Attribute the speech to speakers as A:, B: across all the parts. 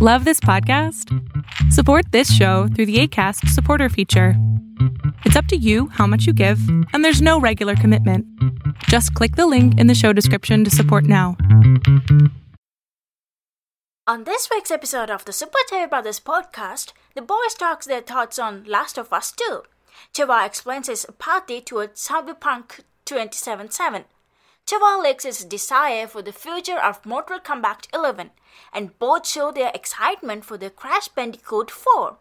A: Love this podcast? Support this show through the ACAST supporter feature. It's up to you how much you give, and there's no regular commitment. Just click the link in the show description to support now.
B: On this week's episode of the Super Terry Brothers podcast, the boys talk their thoughts on Last of Us 2. Chiva explains his party towards Cyberpunk 2077. Leaks his desire for the future of Mortal Kombat 11, and both show their excitement for the Crash Bandicoot 4.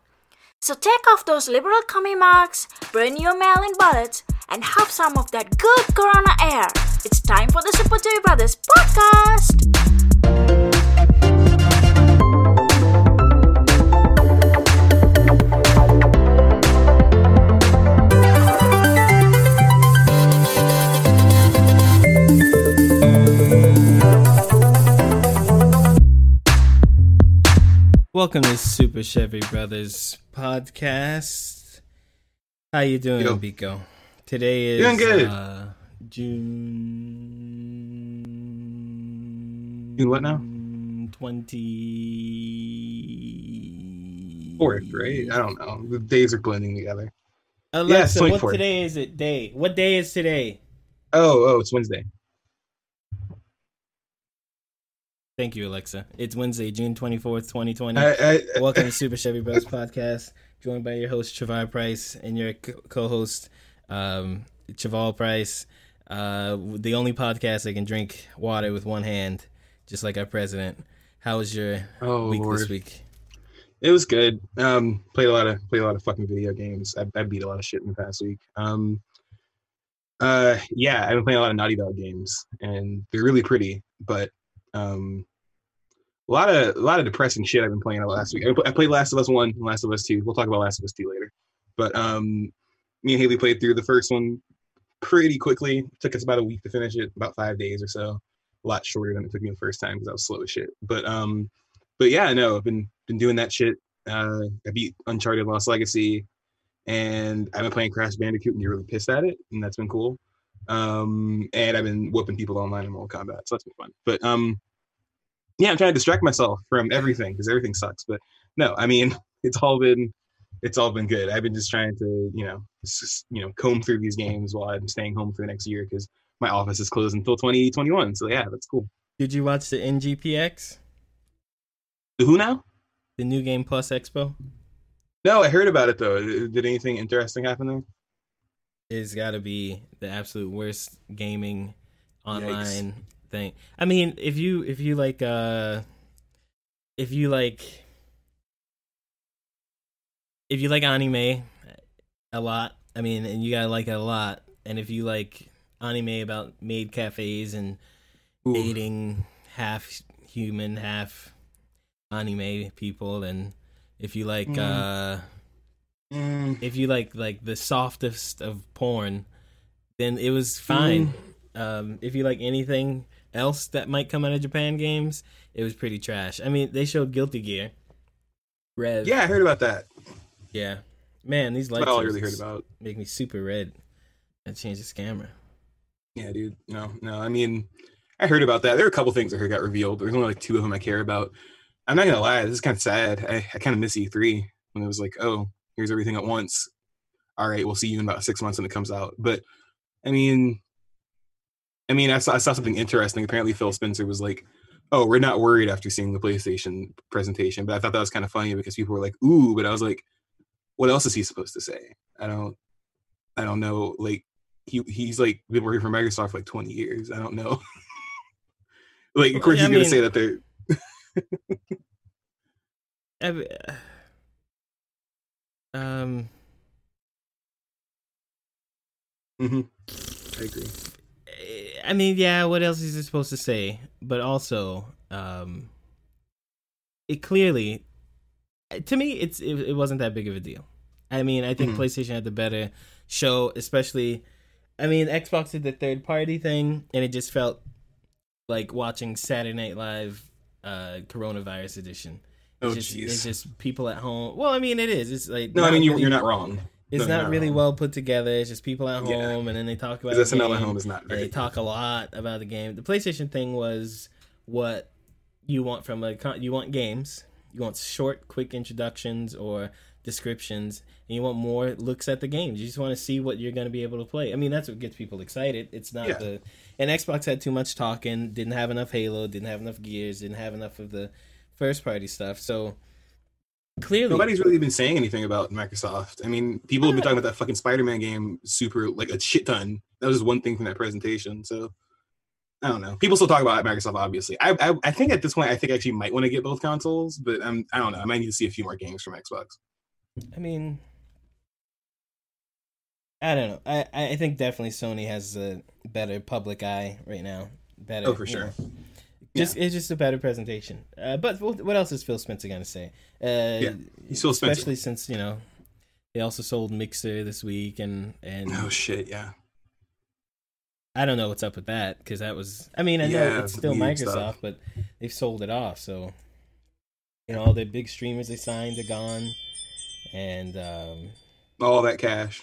B: So take off those liberal commie marks, burn your mail-in bullets, and have some of that good Corona air. It's time for the Super Terry Brothers podcast.
C: Welcome to Super Chevy Brothers podcast. How you doing,
D: Yo.
C: Biko? Today is
D: Doing good.
C: Uh, June.
D: June what now?
C: Twenty
D: Fourth, right? I don't know. The days are blending together.
C: Alexa,
D: Yeah,
C: what today is it? Day? What day is today?
D: Oh, oh, it's Wednesday.
C: Thank you, Alexa. It's Wednesday, June twenty fourth, twenty twenty.
D: I, I,
C: Welcome to Super Chevy Bros podcast, joined by your host Travar Price and your co- co-host um, Chaval Price. Uh, the only podcast that can drink water with one hand, just like our president. How was your
D: Oh
C: week
D: lord,
C: this week?
D: it was good. Um, played a lot of played a lot of fucking video games. I, I beat a lot of shit in the past week. Um, uh, yeah, I've been playing a lot of Naughty Dog games, and they're really pretty. But um, a lot of a lot of depressing shit I've been playing last week. I, I played Last of Us One, Last of Us Two. We'll talk about Last of Us Two later. But um, me and Haley played through the first one pretty quickly. took us about a week to finish it, about five days or so. A lot shorter than it took me the first time because I was slow as shit. But um, but yeah, no, I've been been doing that shit. Uh, I beat Uncharted Lost Legacy, and I've been playing Crash Bandicoot and you're really pissed at it, and that's been cool. Um, and I've been whooping people online in Mortal Kombat, so that's been fun. But um, yeah, I'm trying to distract myself from everything because everything sucks. But no, I mean, it's all been it's all been good. I've been just trying to you know s- you know comb through these games while I'm staying home for the next year because my office is closed until 2021. So yeah, that's cool.
C: Did you watch the NGPX,
D: The who now?
C: the New Game Plus Expo?
D: No, I heard about it though. Did anything interesting happen there?
C: It's got to be the absolute worst gaming online thing. I mean, if you if you like uh if you like if you like anime a lot, I mean, and you gotta like it a lot, and if you like anime about maid cafes and
D: Ooh.
C: dating half human, half anime people, and if you like
D: Mm.
C: uh
D: Mm,
C: if you like like the softest of porn, then it was fine. Um, if you like anything else that might come out of Japan games, it was pretty trash. I mean, they showed Guilty Gear. Red.
D: yeah, I heard about that.
C: Yeah. Man, these lights
D: all I
C: are
D: really heard about.
C: make me super red. I changed this camera.
D: Yeah, dude. No, no. I mean, I heard about that. There were a couple things I heard got revealed. There's only like two of them I care about. I'm not gonna lie. This is kind of sad. I, I kind of miss E3 when it was like, oh, here's everything at once. All right, we'll see you in about six months when it comes out. But I mean, I mean, I saw I saw something interesting. Apparently, Phil Spencer was like, "Oh, we're not worried after seeing the PlayStation presentation." But I thought that was kind of funny because people were like, "Ooh," but I was like, "What else is he supposed to say?" I don't, I don't know. Like he he's like been working for Microsoft for like 20 years. I don't know. like, of course,
C: Well,
D: he's
C: I
D: gonna
C: mean-
D: say that they're.
C: I- um,
D: Mhm. I agree.
C: I mean, yeah. What else is he supposed to say? But also, um, it clearly, to me, it's it, it wasn't that big of a deal. I mean, I think
D: Mhm.
C: PlayStation had the better show, especially. I mean, Xbox did the third party thing, and it just felt like watching Saturday Night Live, uh, coronavirus edition.
D: Oh,
C: It's just,
D: jeez.
C: it's just people at home. Well, I mean, it is. It's like
D: No, I mean you, you're not wrong.
C: It's
D: No,
C: not
D: not
C: really well put together. It's just people at
D: Yeah.
C: home, and then they talk about the
D: SNL at home is not
C: they talk a lot about the game. The PlayStation thing was what you want from a con- you want games, you want short, quick introductions or descriptions, and you want more looks at the games. You just want to see what you're going to be able to play. I mean, that's what gets people excited. It's not
D: Yeah.
C: the and Xbox had too much talking, didn't have enough Halo, didn't have enough Gears, didn't have enough of the first party stuff. So clearly,
D: Nobody's really been saying anything about Microsoft. I mean, people have been talking about that fucking Spider-Man game super like a shit ton. That was just one thing from that presentation. So I don't know. People still talk about Microsoft, obviously. I I, I think at this point, I think I actually might want to get both consoles, but um, I don't know. I might need to see a few more games from Xbox.
C: I mean, I don't know. I I think definitely Sony has a better public eye right now. Better.
D: Oh, for sure.
C: know. Just it's just a better presentation. Uh, but what else is Phil Spencer gonna say? Uh,
D: Yeah, he's Phil Spencer.
C: especially since you know they also sold Mixer this week, and and
D: Oh shit, yeah.
C: I don't know what's up with that because that was. I mean, I know it's still Microsoft,
D: stuff.
C: but they've sold it off. So you know all the big streamers they signed are gone, and um,
D: All that cash.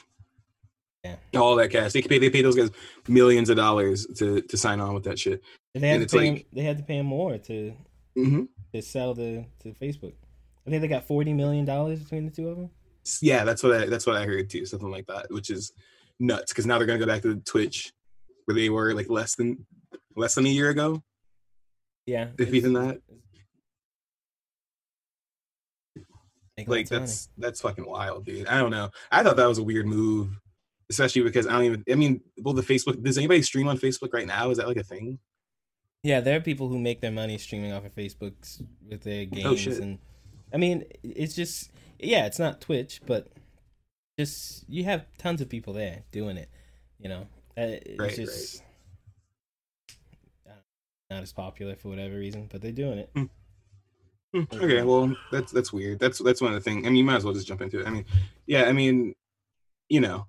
C: Yeah.
D: All that cash. They pay they pay those guys millions of dollars to to sign on with that shit.
C: And they had
D: And
C: to pay
D: like-
C: him, they had to pay him more to
D: hmm
C: to sell the to Facebook. I think they got forty million dollars between the two of them.
D: Yeah, that's what I that's what I heard too, something like that, which is nuts because now they're gonna go back to Twitch where they were like less than less than a year ago.
C: Yeah,
D: If even that. Like
C: lots of money.
D: that's that's fucking wild, dude. I don't know. I thought that was a weird move, especially because I don't even. I mean, well, the Facebook. Does anybody stream on Facebook right now? Is that like a thing?
C: yeah. There are people who make their money streaming off of Facebook with their games,
D: Oh,
C: and I mean, it's just yeah, it's not Twitch, but just you have tons of people there doing it. You know, Uh, it's
D: Right,
C: just uh, not as popular for whatever reason, but they're doing it.
D: Hmm, Okay, well, that's that's weird. That's that's one of the things. I mean, you might as well just jump into it. I mean, yeah, I mean, you know,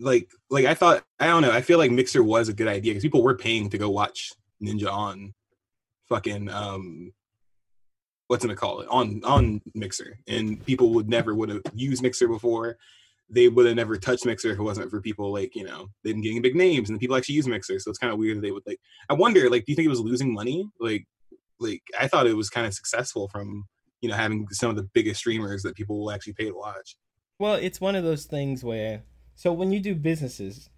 D: like like I thought. I don't know. I feel like Mixer was a good idea because people were paying to go watch Ninja on fucking um, what's it gonna call it on on Mixer, and people would never would have used Mixer before. They would have never touched Mixer if it wasn't for people like you know them getting big names and people actually use Mixer. So it's kind of weird that they would like. I wonder, like, do you think it was losing money? Like, like I thought it was kind of successful from you know having some of the biggest streamers that people will actually pay to watch.
C: Well, it's one of those things where so when you do businesses,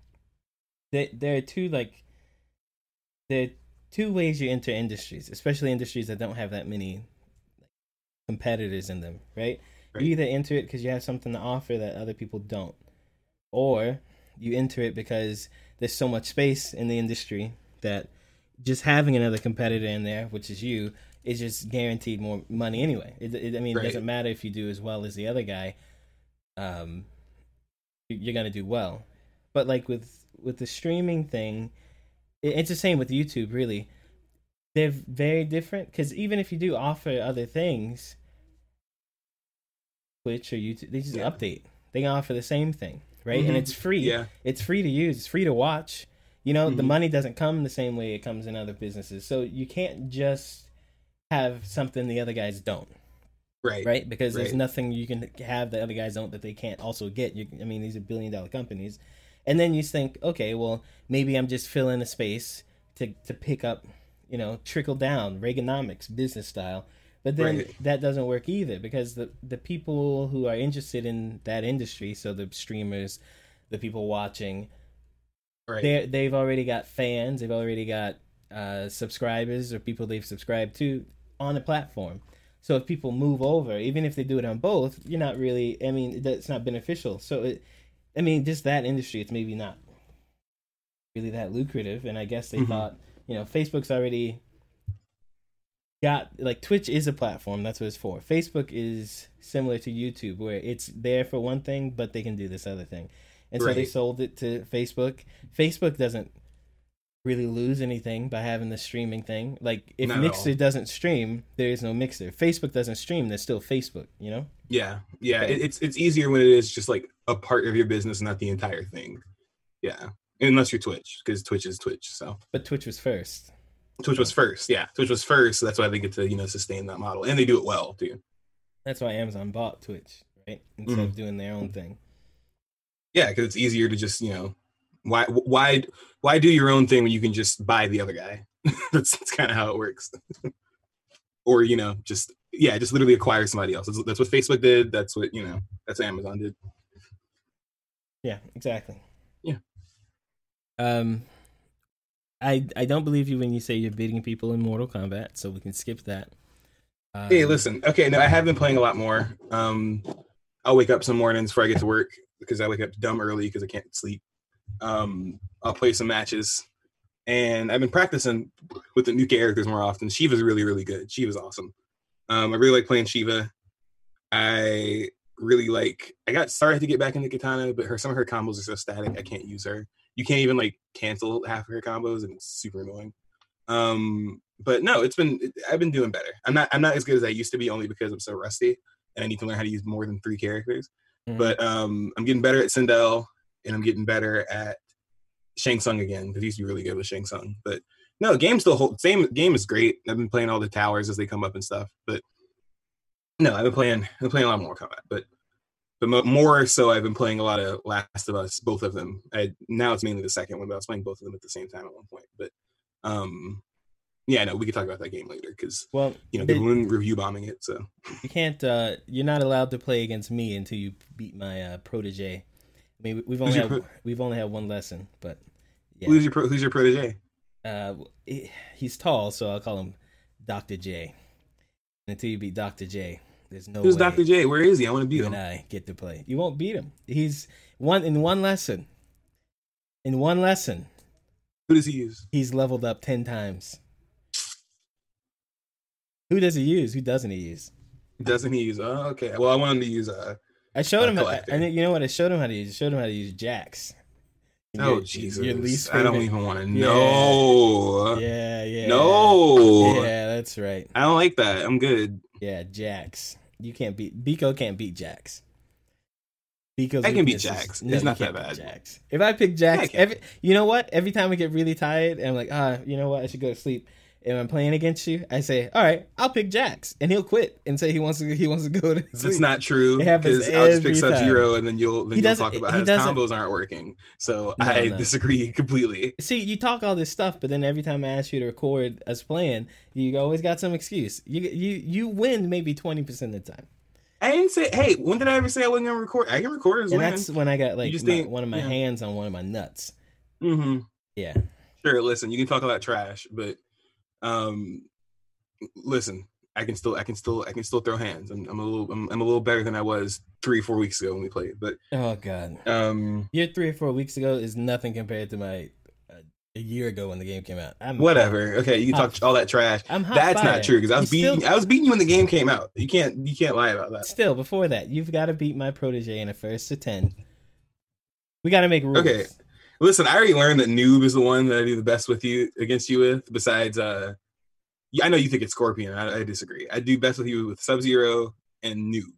C: there there are two like there are two ways you enter industries, especially industries that don't have that many competitors in them, right?
D: Right.
C: You either enter it because you have something to offer that other people don't, or you enter it because there's so much space in the industry that just having another competitor in there, which is you, is just guaranteed more money anyway. It, it, I mean, it doesn't matter if you do as well as the other guy. Um, you're gonna do well, but like with with the streaming thing, it, it's the same with YouTube. Really, they're very different because even if you do offer other things, Twitch or YouTube, they just
D: Yeah.
C: update. They can offer the same thing, right?
D: Mhm.
C: And it's free.
D: Yeah,
C: It's free to use. It's free to watch. You know, the
D: Mhm.
C: money doesn't come the same way it comes in other businesses. So you can't just have something the other guys don't,
D: right,
C: right? Because there's nothing you can have that other guys don't that they can't also get. You, I mean, these are billion dollar companies. And then you think, okay, well, maybe I'm just filling a space to to pick up, you know, trickle down Reaganomics business style. But then
D: Right.
C: that doesn't work either because the the people who are interested in that industry, so the streamers, the people watching,
D: right.
C: they they've already got fans, they've already got uh, subscribers or people they've subscribed to on the platform. So if people move over, even if they do it on both, you're not really. I mean, it's not beneficial. So it, I mean, just that industry, it's maybe not really that lucrative. And I guess they
D: Mhm.
C: thought, you know, Facebook's already got like Twitch is a platform. That's what it's for. Facebook is similar to YouTube, where it's there for one thing, but they can do this other thing. And so they sold it to Facebook. Facebook doesn't really lose anything by having the streaming thing. Like if
D: Not
C: Mixer doesn't stream, there is no Mixer. Facebook doesn't stream, there's still Facebook, you know?
D: Yeah, yeah.
C: Okay.
D: It's it's easier when it is just like a part of your business, not the entire thing. Yeah, unless you're Twitch, because Twitch is Twitch. So
C: But Twitch was first.
D: Twitch was first. Yeah, Twitch was first. So that's why they get to you know sustain that model, and they do it well too.
C: That's why Amazon bought Twitch, right? Instead
D: Mhm.
C: of doing their own thing.
D: Yeah, because it's easier to just you know why why why do your own thing when you can just buy the other guy? that's that's kind of how it works. or you know just yeah, just literally acquire somebody else. That's, that's what Facebook did. That's what you know. That's what Amazon did.
C: Yeah, exactly.
D: Yeah.
C: Um, I I don't believe you when you say you're beating people in Mortal Kombat, so we can skip that. Um,
D: Hey, listen. Okay, no, I have been playing a lot more. Um, I'll wake up some mornings before I get to work because I wake up dumb early because I can't sleep. Um, I'll play some matches, and I've been practicing with the new characters more often. Shiva's really, really good. Shiva's awesome. Um, I really like playing Shiva. I really like. I got started to get back into Katana, but her some of her combos are so static. I can't use her. You can't even like cancel half of her combos, and it's super annoying. Um, but no, it's been I've been doing better. I'm not I'm not as good as I used to be only because I'm so rusty and I need to learn how to use more than three characters.
C: Mhm.
D: But um, I'm getting better at Sindel and I'm getting better at Shang Tsung again because he used to be really good with Shang Tsung. But no, game still hold same game is great. I've been playing all the towers as they come up and stuff. But no, I've been playing I've been playing a lot more combat. But but mo- more so, I've been playing a lot of Last of Us, both of them. I, now it's mainly the second one, but I was playing both of them at the same time at one point. But um, yeah, no, we could talk about that game later because
C: well,
D: you know
C: the-
D: people been review bombing it. So
C: you can't. Uh, you're not allowed to play against me until you beat my uh, protege. I mean, we've only had,
D: pro-
C: we've only had one lesson, but yeah,
D: who's your pro- who's your protege?
C: uh, he- he's tall, so I'll call him Doctor J. Until you beat Doctor J, there's no
D: Who's Dr. J? Where is he? I want to beat
C: you
D: him.
C: and I get to play. You won't beat him. He's one in one lesson. In one lesson,
D: Who does he use?
C: he's leveled up ten times. Who does he use? Who doesn't he use?
D: Doesn't he use? Oh, okay. Well, I want him to use. Uh,
C: I showed him. I. I, you know what? I showed him how to use. I showed him how to use Jax.
D: oh
C: Your-
D: Jesus!
C: Your least
D: I don't even want to know.
C: Yeah, yeah.
D: No,
C: Yeah, that's right.
D: I don't like that. I'm good.
C: Yeah, Jax. You can't beat Biko. Can't beat Jax. Biko's
D: I can beat Jax.
C: No,
D: It's not that bad.
C: Jax. If I pick
D: Yeah, I
C: every you know what? Every time I get really tired and I'm like, ah, you know what? I should go to sleep. And I'm playing against you. I say, all right, I'll pick Jax, and he'll quit and say he wants to. He wants to go to.
D: That's not true.
C: It happens
D: I'll just pick Sub Zero, and then you'll then
C: He
D: you'll talk about how his combos aren't working. So
C: No,
D: I
C: no.
D: disagree completely.
C: See, you talk all this stuff, but then every time I ask you to record us playing, you always got some excuse. You you you win maybe twenty percent of the time,
D: I didn't say. Hey, when did I ever say I wasn't gonna record? I can record as
C: and
D: well.
C: that's when I got like
D: just
C: my-
D: think-
C: one of my
D: yeah.
C: hands on one of my nuts.
D: Mm-hmm.
C: Yeah,
D: Sure. Listen, you can talk about trash, but um, listen, I can still, I can still, I can still throw hands. I'm, I'm a little, I'm, I'm a little better than I was three, four weeks ago when we played. But
C: Oh god,
D: um,
C: your three or four weeks ago is nothing compared to my uh, a year ago when the game came out. I'm
D: whatever. Okay, you can
C: Hot-
D: talk all that trash.
C: I'm hot
D: That's
C: fire.
D: not true because I was
C: You
D: beating,
C: still-
D: I was beating you when the game came out. You can't, you can't lie about that.
C: Still, before that, you've got to beat my protege in a first to ten. We got to make rules.
D: Okay. Listen, I already learned that noob is the one that I do the best with you against you with. Besides, uh, I know you think it's Scorpion. I, I disagree. I do best with you with Sub Zero and noob.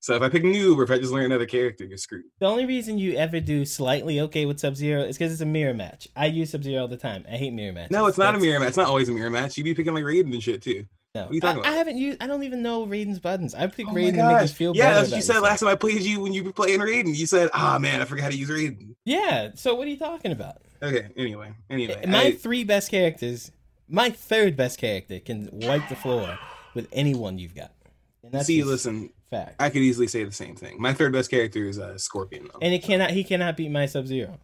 D: So if I pick noob or if I just learn another character, you're screwed.
C: The only reason you ever do slightly okay with Sub Zero is because it's a mirror match. I use Sub Zero all the time. I hate mirror matches.
D: No, it's not a mirror match. It's not always a mirror match. You'd be picking like Raiden and shit too.
C: No,
D: are talking
C: I, I haven't used. I don't even know Raiden's buttons. I pick
D: Oh my
C: Raiden to make us
D: gosh.
C: feel
D: yeah,
C: better.
D: that's what you said
C: yourself.
D: last time I played you when you were playing Raiden. You said, "Ah, man, I forgot how to use Raiden."
C: Yeah. So what are you talking about?
D: Okay. Anyway, anyway,
C: my
D: I-
C: three best characters, my third best character can wipe the floor with anyone you've got. And that's
D: see.
C: just
D: Listen,
C: fact.
D: I could easily say the same thing. My third best character is uh, Scorpion, though.
C: and it cannot. He cannot beat my Sub Zero.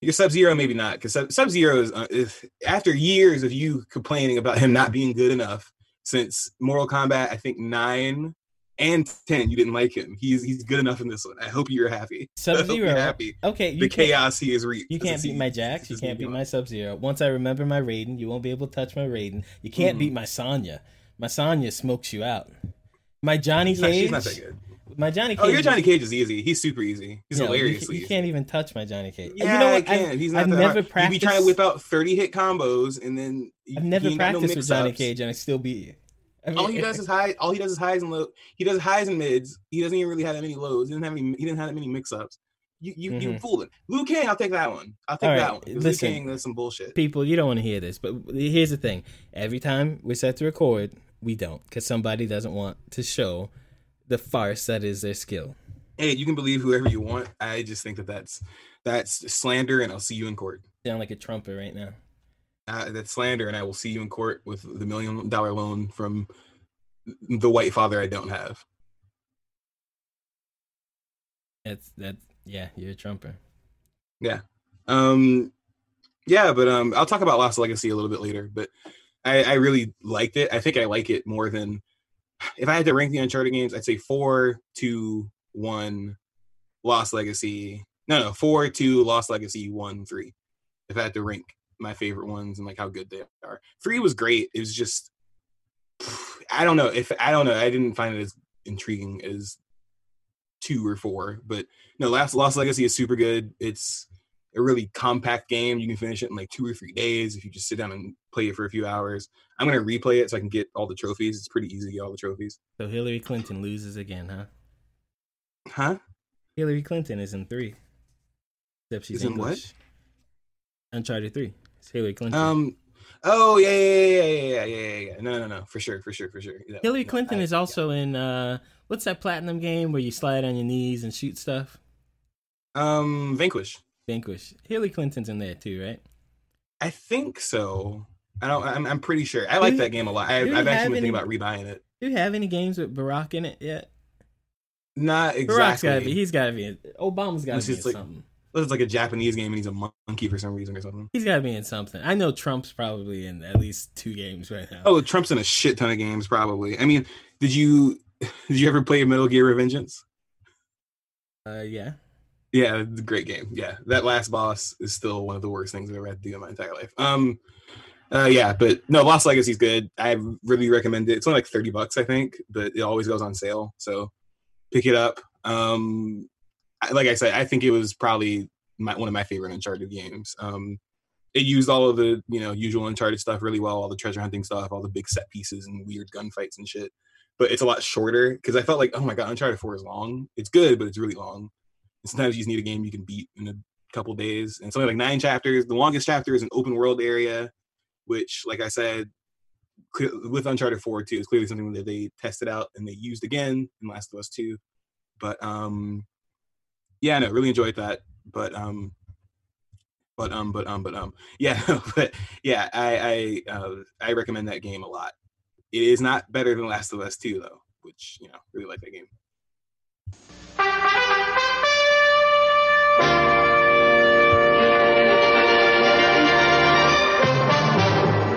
D: Your Sub Zero, maybe not, because Sub Zero is uh, if, after years of you complaining about him not being good enough since Mortal Kombat, I think nine and ten, you didn't like him. He's he's good enough in this one. I hope you're happy.
C: Sub Zero.
D: happy.
C: Okay, you
D: The chaos he has reaped.
C: You can't beat my Jax. You can't beat my Sub Zero. Once I remember my Raiden, you won't be able to touch my Raiden. You can't
D: Mhm.
C: beat my Sonya. My Sonya smokes you out. My Johnny
D: She's not,
C: Cage.
D: she's not that good.
C: My Johnny Cage.
D: Oh, your Johnny Cage is easy. He's super easy. He's
C: you
D: hilarious.
C: You, can't even touch my Johnny Cage.
D: Yeah,
C: you know
D: I
C: what?
D: can.
C: I've,
D: He's not
C: I've
D: that
C: never
D: hard.
C: practiced.
D: You be trying to whip out thirty hit combos, and then you-
C: I've never
D: you got no
C: practiced with Johnny. Cage, and I still beat you. I mean,
D: all he does is high. All he does is highs and low. He does highs and mids. He doesn't even really have that many lows. He didn't have any. He didn't have that many mix-ups. You you you
C: Mhm.
D: fooled him. Liu Kang, I'll take that one. I'll take
C: right,
D: that one. 'cause Liu
C: listen.
D: Kang, that's some bullshit.
C: people, you don't want to hear this, but here's the thing: every time we're set to record, we don't, because somebody doesn't want to show the farce that is their skill.
D: Hey, you can believe whoever you want. I just think that that's that's slander, and I'll see you in court.
C: Sound like a trumpet right now.
D: Uh, that's slander, and I will see you in court with the million dollar loan from the white father I don't have.
C: That's that's yeah, you're a trumper.
D: Yeah. Um yeah, but um I'll talk about Lost Legacy a little bit later, but I, I really liked it. I think I like it more than if I had to rank the Uncharted games, I'd say four, two, one, Lost Legacy. No, no, four, two, Lost Legacy, one, three. If I had to rank my favorite ones and like how good they are. Three was great. It was just I don't know if I don't know. I didn't find it as intriguing as two or four, but no, Last Lost Legacy is super good. It's a really compact game. You can finish it in like two or three days if you just sit down and play it for a few hours. I'm gonna replay it so I can get all the trophies. It's pretty easy to get all the trophies.
C: So Hillary Clinton loses again, huh?
D: Huh?
C: Hillary Clinton is in three. Except she's
D: Is in what?
C: English. Uncharted three. It's Hillary Clinton.
D: Um. Oh yeah, yeah, yeah, yeah, yeah, yeah, yeah, yeah. No, no, no, for sure, for sure, for sure. Yeah,
C: Hillary
D: no,
C: Clinton
D: I-
C: is also in uh what's that platinum game where you slide on your knees and shoot stuff?
D: Um, Vanquish.
C: Vanquish. Hillary Clinton's in there too, right?
D: I think so. I don't. I'm. I'm pretty sure. I like that game a lot. I, I've actually been thinking about rebuying it.
C: Do you have any games with Barack in it yet?
D: Not
C: Barack's
D: exactly.
C: gotta be. He's gotta be. In, Obama's gotta be in
D: like-
C: something.
D: It's like a Japanese game, and he's a monkey for some reason or something.
C: He's gotta be in something. I know Trump's probably in at least two games right now.
D: Oh, Trump's in a shit ton of games, probably. I mean, did you did you ever play Metal Gear Revengeance?
C: Uh, yeah.
D: Yeah, great game. Yeah, that last boss is still one of the worst things I've ever had to do in my entire life. Um, uh, yeah, but no, Lost Legacy's good. I really recommend it. It's only like thirty bucks, I think, but it always goes on sale, so pick it up. Um, like I said, I think it was probably my, one of my favorite Uncharted games. Um, it used all of the you know usual Uncharted stuff really well, all the treasure hunting stuff, all the big set pieces and weird gunfights and shit. But it's a lot shorter because I felt like, oh my god, Uncharted Four is long. It's good, but it's really long. And sometimes you just need a game you can beat in a couple days. And something like nine chapters. The longest chapter is an open world area, which, like I said, with Uncharted 4 too, is clearly something that they tested out and they used again in Last of Us 2. But um yeah, no, really enjoyed that. But um but um but um but um yeah, but yeah, I I uh, I recommend that game a lot. It is not better than Last of Us 2 though, which, you know, really like that game.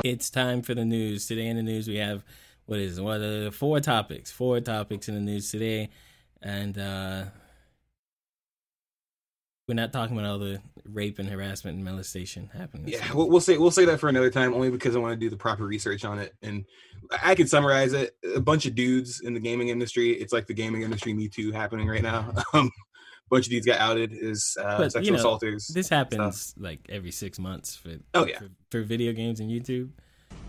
C: It's time for the news. Today in the news we have what is it, what uh, four topics. Four topics in the news today. And uh we're not talking about all the rape and harassment and molestation happening.
D: Yeah, we'll, we'll say we'll say that for another time, only because I want to do the proper research on it. And I can summarize it: a bunch of dudes in the gaming industry. It's like the gaming industry Me Too happening right now. Um, bunch of dudes got outed as uh,
C: But, you
D: sexual
C: know,
D: assaulters.
C: This happens like every six months for
D: Oh, yeah.
C: for, for video games and YouTube.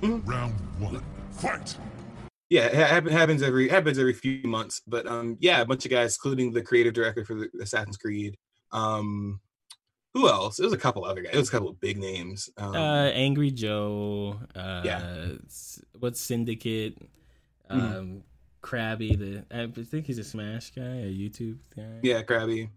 E: Round one. Fight!
D: yeah, it happen, happens every happens every few months. But um, yeah, a bunch of guys, including the creative director for the Assassin's Creed. Um, who else? It was a couple other guys. It was a couple of big names. Um,
C: uh angry joe uh
D: Yeah.
C: s- what's syndicate
D: Mhm.
C: um krabby the i think he's a smash guy a youtube guy
D: yeah, Krabby.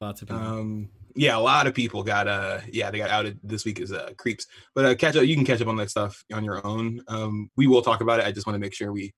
C: lots of people
D: Um, yeah, a lot of people got uh, yeah, they got outed this week as uh, creeps. But uh, catch up, you can catch up on that stuff on your own. Um, we will talk about it. I just want to make sure we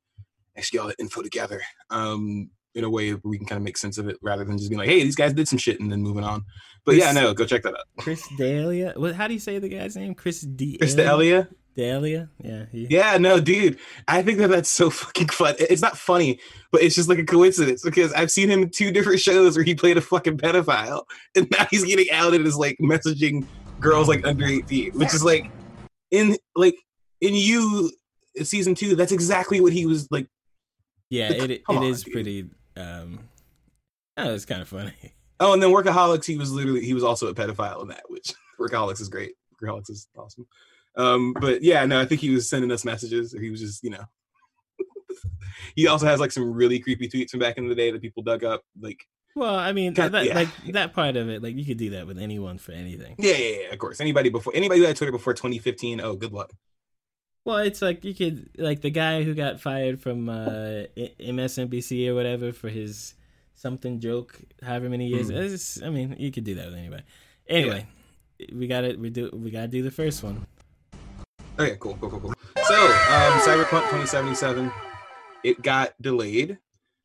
D: actually get all the info together. Um, in a way we can kind of make sense of it rather than just being like, hey, these guys did some shit and then moving on. But yeah, no, go check that out.
C: chris D'Elia what how do you say the guy's name chris d
D: Chris D'Elia.
C: dalia yeah he,
D: Yeah, no, dude. I think that that's so fucking fun. It's not funny, but it's just like a coincidence because I've seen him in two different shows where he played a fucking pedophile, and now he's getting outed as like messaging girls like under eighteen, which is like in like in you season two. That's exactly what he was like.
C: yeah it, it
D: on,
C: is
D: dude.
C: pretty um oh it's kind of funny
D: Oh, and then Workaholics, he was literally he was also a pedophile in that, which Workaholics is great. Workaholics is awesome. Um, but yeah, no, I think he was sending us messages, or he was just, you know. he also has like some really creepy tweets from back in the day that people dug up. Like,
C: well i mean
D: God,
C: that,
D: yeah.
C: like that part of it like you could do that with anyone for anything
D: yeah, yeah, yeah, of course. Anybody before anybody who had Twitter before 2015, oh, good luck.
C: Well, it's like you could like the guy who got fired from uh, MSNBC or whatever for his something joke, however many years.
D: Mhm.
C: It's- I mean, you could do that with anybody. Anyway, we got to We do. We got to do the first one.
D: Okay, cool, cool, cool, cool. So, um, Cyberpunk 2077. it got delayed.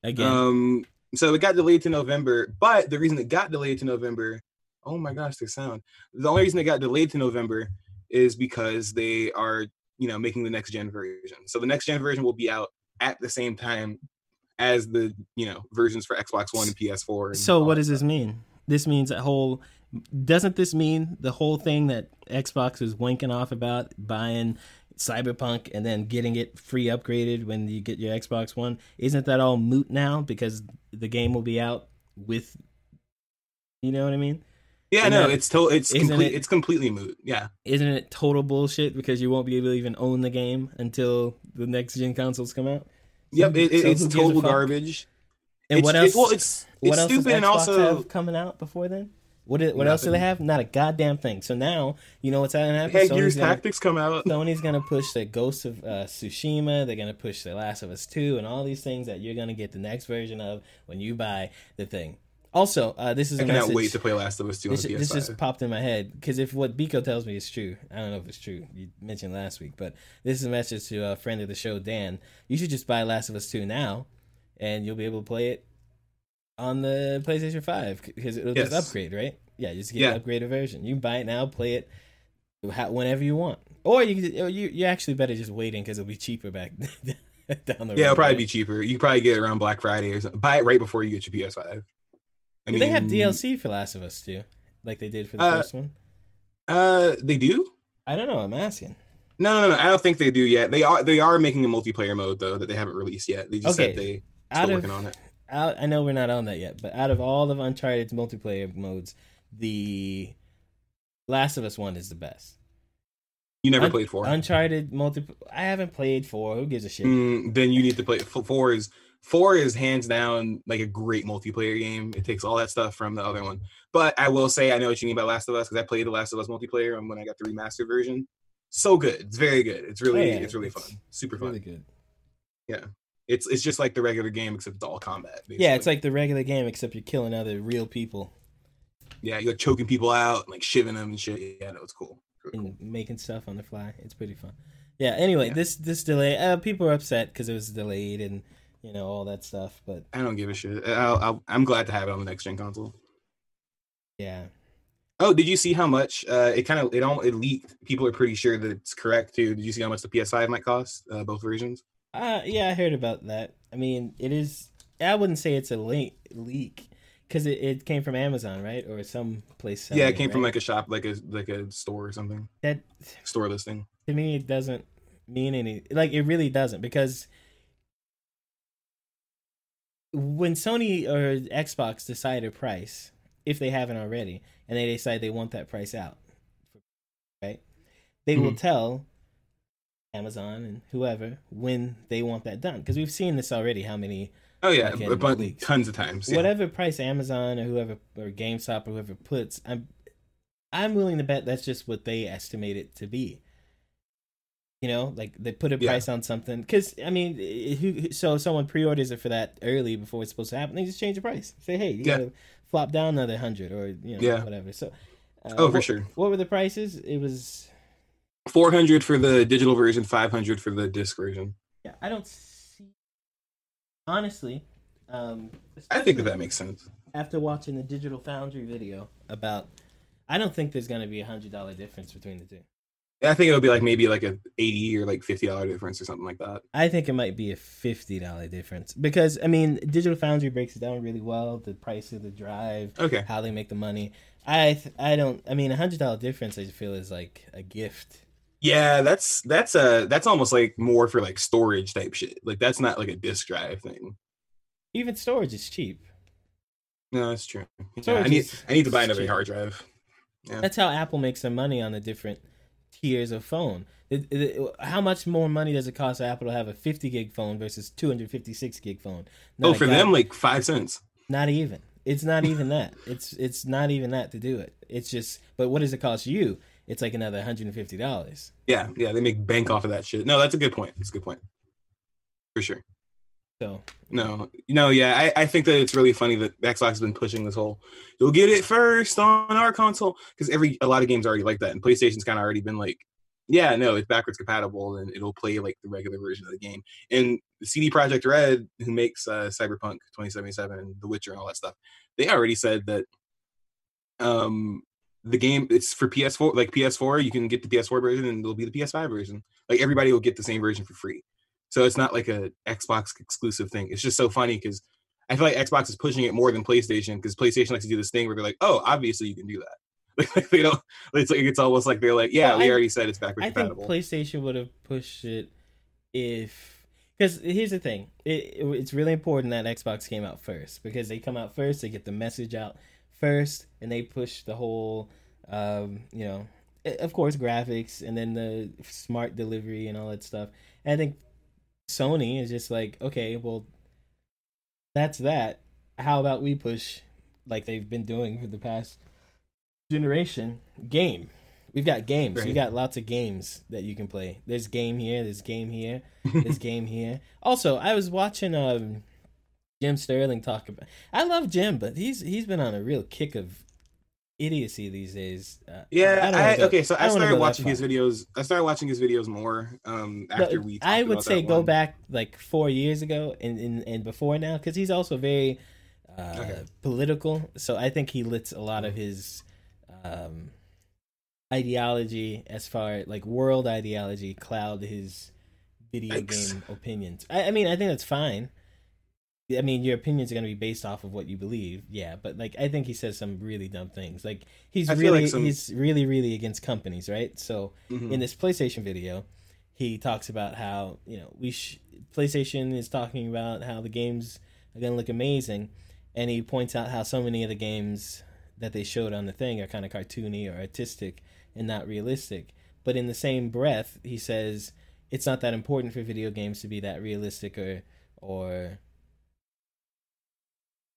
C: Again,
D: Um, so it got delayed to November, but the reason it got delayed to November, oh my gosh, the sound. The only reason it got delayed to November is because they are, you know, making the next gen version. So the next gen version will be out at the same time as the, you know, versions for Xbox One and PS4. and
C: so what does this mean? This means that whole. Doesn't this mean the whole thing that Xbox was winking off about buying Cyberpunk and then getting it free upgraded when you get your Xbox One? Isn't that all moot now because the game will be out with? You know what I mean?
D: Yeah,
C: Isn't
D: no, it's to- it's complete
C: it-
D: it's completely moot. Yeah.
C: Isn't it total bullshit because you won't be able to even own the game until the next gen consoles come out?
D: Yep, it, it-
C: So
D: it's
C: who gives a
D: total garbage.
C: And
D: It's-
C: what else?
D: well, it's
C: what
D: it's
C: else
D: stupid and also
C: have coming out before then? What what else do they have? Not a goddamn thing. So now you know what's gonna happen.
D: Hey,
C: Sony's gonna,
D: Tactics come out.
C: Sony's gonna push the Ghost of uh, Tsushima. They're gonna push The Last of Us Two, and all these things that you're gonna get the next version of when you buy the thing. Also, uh, this is
D: I
C: a
D: cannot
C: message.
D: wait to play Last of Us 2 on
C: This,
D: PS5.
C: this just popped in my head because if what Biko tells me is true, I don't know if it's true. You mentioned last week, but this is a message to a friend of the show, Dan. You should just buy Last of Us Two now, and you'll be able to play it on the PlayStation Five because it'll just upgrade, right? Yeah, just get
D: Yeah.
C: an upgraded version. You can buy it now, play it whenever you want, or you or you you actually better just waiting because it'll be cheaper back down the road.
D: yeah, it'll probably be cheaper. You probably get it around Black Friday or something. Buy it right before you get your PS5. I
C: Do they have DLC for Last of Us too, like they did for the
D: Uh,
C: first one.
D: Uh, they do.
C: I don't know. I'm asking.
D: No, no, no. I don't think they do yet. They are. They are making a multiplayer mode though that they haven't released yet. They just
C: Okay.
D: said they
C: Out
D: still
C: of
D: working on it.
C: out, I know we're not on that yet, but out of all of Uncharted's multiplayer modes, the Last of Us one is the best.
D: You never
C: Un-
D: played four.
C: Uncharted multi. I haven't played four. Who gives a shit?
D: Mm, then you need to play four. Is four is hands down like a great multiplayer game. It takes all that stuff from the other one. But I will say I know what you mean by Last of Us because I played the Last of Us multiplayer and when I got the remastered version. So good. It's very good. It's really
C: Oh, yeah,
D: it's really fun. Super fun.
C: Really good. Yeah.
D: It's it's just like the regular game except it's all combat.
C: Yeah, it's like the regular game except you're killing other real people
D: yeah, you're choking people out, and, like shiving them and shit. Yeah, no, it's cool. Really cool.
C: and making stuff on the fly. It's pretty fun. Yeah. Anyway,
D: Yeah.
C: this this delay. Uh, people are upset because it was delayed and you know all that stuff. But
D: I don't give a shit. I'll, I'll, I'm glad to have it on the next gen console.
C: yeah,
D: Oh, did you see how much uh, it kind of it all it leaked? People are pretty sure that it's correct too. Did you see how much the PS5 might cost? Uh, both versions.
C: Uh, yeah, I heard about that. I mean, it is. I wouldn't say it's a leak leak because it, it came from Amazon, right, or some place.
D: yeah, it came from
C: right?
D: like a shop, like a like a store or something,
C: that.
D: store listing.
C: To me, it doesn't mean any. Like it really doesn't because when Sony or Xbox decide a price, if they haven't already, and they decide they want that price out, right? They will
D: Mhm.
C: tell Amazon and whoever when they want that done because we've seen this already. How many
D: Oh yeah, a bunch, tons of times. Yeah.
C: whatever price Amazon or whoever or GameStop or whoever puts, I'm I'm willing to bet that's just what they estimate it to be. You know, like they put a
D: Yeah.
C: price on something because I mean, who, so someone pre-orders it for that early before it's supposed to happen. They just change the price. Say, hey, you
D: Yeah.
C: gotta flop down another hundred or you know
D: Yeah.
C: whatever. So, uh,
D: Oh, for
C: what-
D: sure.
C: What were the prices? It was
D: Four hundred for the digital version, five hundred for the disc version.
C: yeah. I don't see honestly. Um,
D: I think that that makes sense.
C: after watching the Digital Foundry video about, I don't think there's going to be a hundred dollar difference between the two.
D: I think it'll be like maybe like a eighty or like fifty dollar difference or something like that.
C: I think it might be a fifty dollar difference because I mean, Digital Foundry breaks it down really well. The price of the drive,
D: Okay.
C: how they make the money. I th- I don't. I mean, a hundred dollar difference. I feel is like a gift.
D: Yeah, that's that's a that's almost like more for like storage type shit. Like that's not like a disk drive thing.
C: Even storage is cheap.
D: No, that's true. Yeah, I need I need to buy another
C: cheap.
D: hard drive. Yeah.
C: That's how Apple makes their money on the different tiers of phone. It- it- how much more money does it cost Apple to have a 50 gig phone versus 256 gig phone? Not
D: Oh, for
C: guy-
D: them like five cents.
C: Not even. It's not even that. It's it's not even that to do it. It's just. But what does it cost you? It's like another hundred and fifty dollars.
D: Yeah, yeah, they make bank off of that shit. No, that's a good point. That's a good point. For sure.
C: So
D: No, no, yeah, I, I think that it's really funny that Xbox has been pushing this whole you'll get it first on our console because every a lot of games are already like that, and PlayStation's kind of already been like yeah, no, it's backwards compatible and it'll play like the regular version of the game. And CD Projekt Red, who makes uh, Cyberpunk 2077, The Witcher, and all that stuff, they already said that um the game it's for PS4, like PS4, you can get the PS4 version and it'll be the PS5 version. Like everybody will get the same version for free. So it's not like a Xbox exclusive thing. It's just so funny because I feel like Xbox is pushing it more than PlayStation because PlayStation likes to do this thing where they're like, oh, obviously you can do that. Like they don't. It's like it's almost like they're like, yeah,
C: Well,
D: we
C: I-
D: already said it's backwards
C: I think. PlayStation would have pushed it if because here's the thing it, it- it's really important that Xbox came out first because they come out first they get the message out first and they push the whole um, you know of course graphics and then the smart delivery and all that stuff and I think Sony is just like okay well that's that. How about we push like they've been doing for the past generation game. We've got games. We got lots of games that you can play. There's game here there's game here there's game here. Also i was watching um jim sterling talk about i love jim but he's he's been on a real kick of idiocy these days uh,
D: Yeah,
C: don't
D: I, okay. So I,
C: don't
D: started watching his videos. I started watching his videos more um, after we.
C: I would say go
D: one.
C: back like four years ago and and, and before now because he's also very uh,
D: Okay.
C: political. So I think he lets a lot of his um, ideology, as far like world ideology, cloud his video
D: Thanks.
C: game opinions. I, I mean, I think that's fine. I mean, your opinions are going to be based off of what you believe, yeah. But like, I think he says some really dumb things. Like, he's
D: I
C: really,
D: like some-
C: he's really, really against companies, right? So
D: Mhm.
C: in this PlayStation video, he talks about how you know we sh- PlayStation is talking about how the games are gonna look amazing, and he points out how so many of the games that they showed on the thing are kind of cartoony or artistic and not realistic. But in the same breath, he says it's not that important for video games to be that realistic or or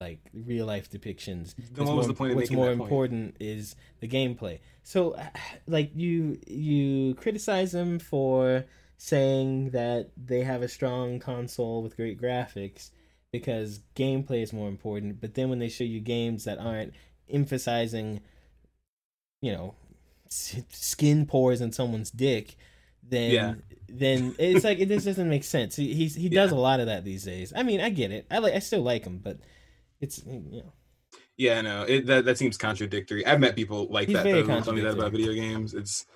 C: like real life depictions.
D: Then
C: What's
D: what was
C: more-
D: the point of
C: what's more
D: that point?
C: important is the gameplay. So, uh, like you you criticize them for saying that they have a strong console with great graphics because gameplay is more important. But then when they show you games that aren't emphasizing, you know, skin pores in someone's dick, then
D: Yeah.
C: then it's like it just doesn't make sense. He he's, he does
D: Yeah.
C: a lot of that these days. I mean, I get it. I like I still like him, but it's you know
D: Yeah, no, it, that that seems contradictory. I've met people like
C: He's
D: that though, who tell me that about video games. It's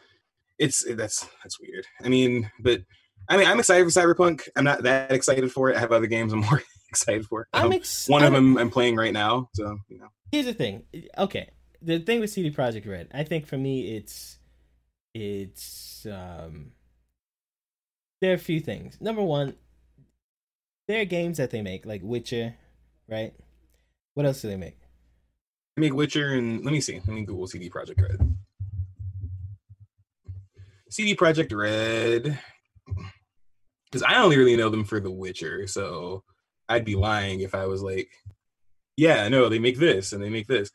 D: it's that's that's weird. I mean, but I mean, I'm excited for Cyberpunk. I'm not that excited for it. I have other games I'm more excited for.
C: I'm
D: Um,
C: ex-
D: one of
C: I'm-
D: them I'm playing right now, so you know.
C: here's the thing. Okay, the thing with CD Projekt Red, I think for me, it's it's um there are a few things. Number one, there are games that they make like Witcher, right? What else do they make?
D: I make Witcher and let me see. Let me Google CD Projekt Red. CD Projekt Red, because I only really know them for The Witcher, so I'd be lying if I was like, yeah, no, they make this and they make this.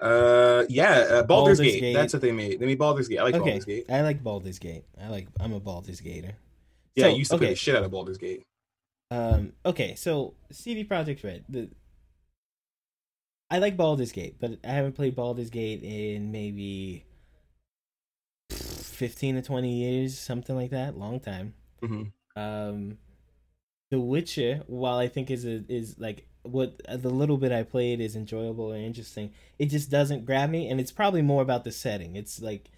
D: Uh, yeah, uh, Baldur's,
C: Baldur's
D: Gate.
C: Gate.
D: That's what they made. They made Baldur's Gate. I like
C: okay,
D: Baldur's Gate.
C: I like Baldur's Gate. I like. I'm a Baldur's Gater.
D: Yeah,
C: So,
D: I used to play the shit out of Baldur's Gate.
C: Um, okay, so CD Projekt Red. The I like Baldur's Gate, but I haven't played Baldur's Gate in maybe fifteen to twenty years, something like that. Long time.
D: hmm
C: Um, The Witcher, while I think is a, is like what the little bit I played is enjoyable and interesting, it just doesn't grab me, and it's probably more about the setting. It's like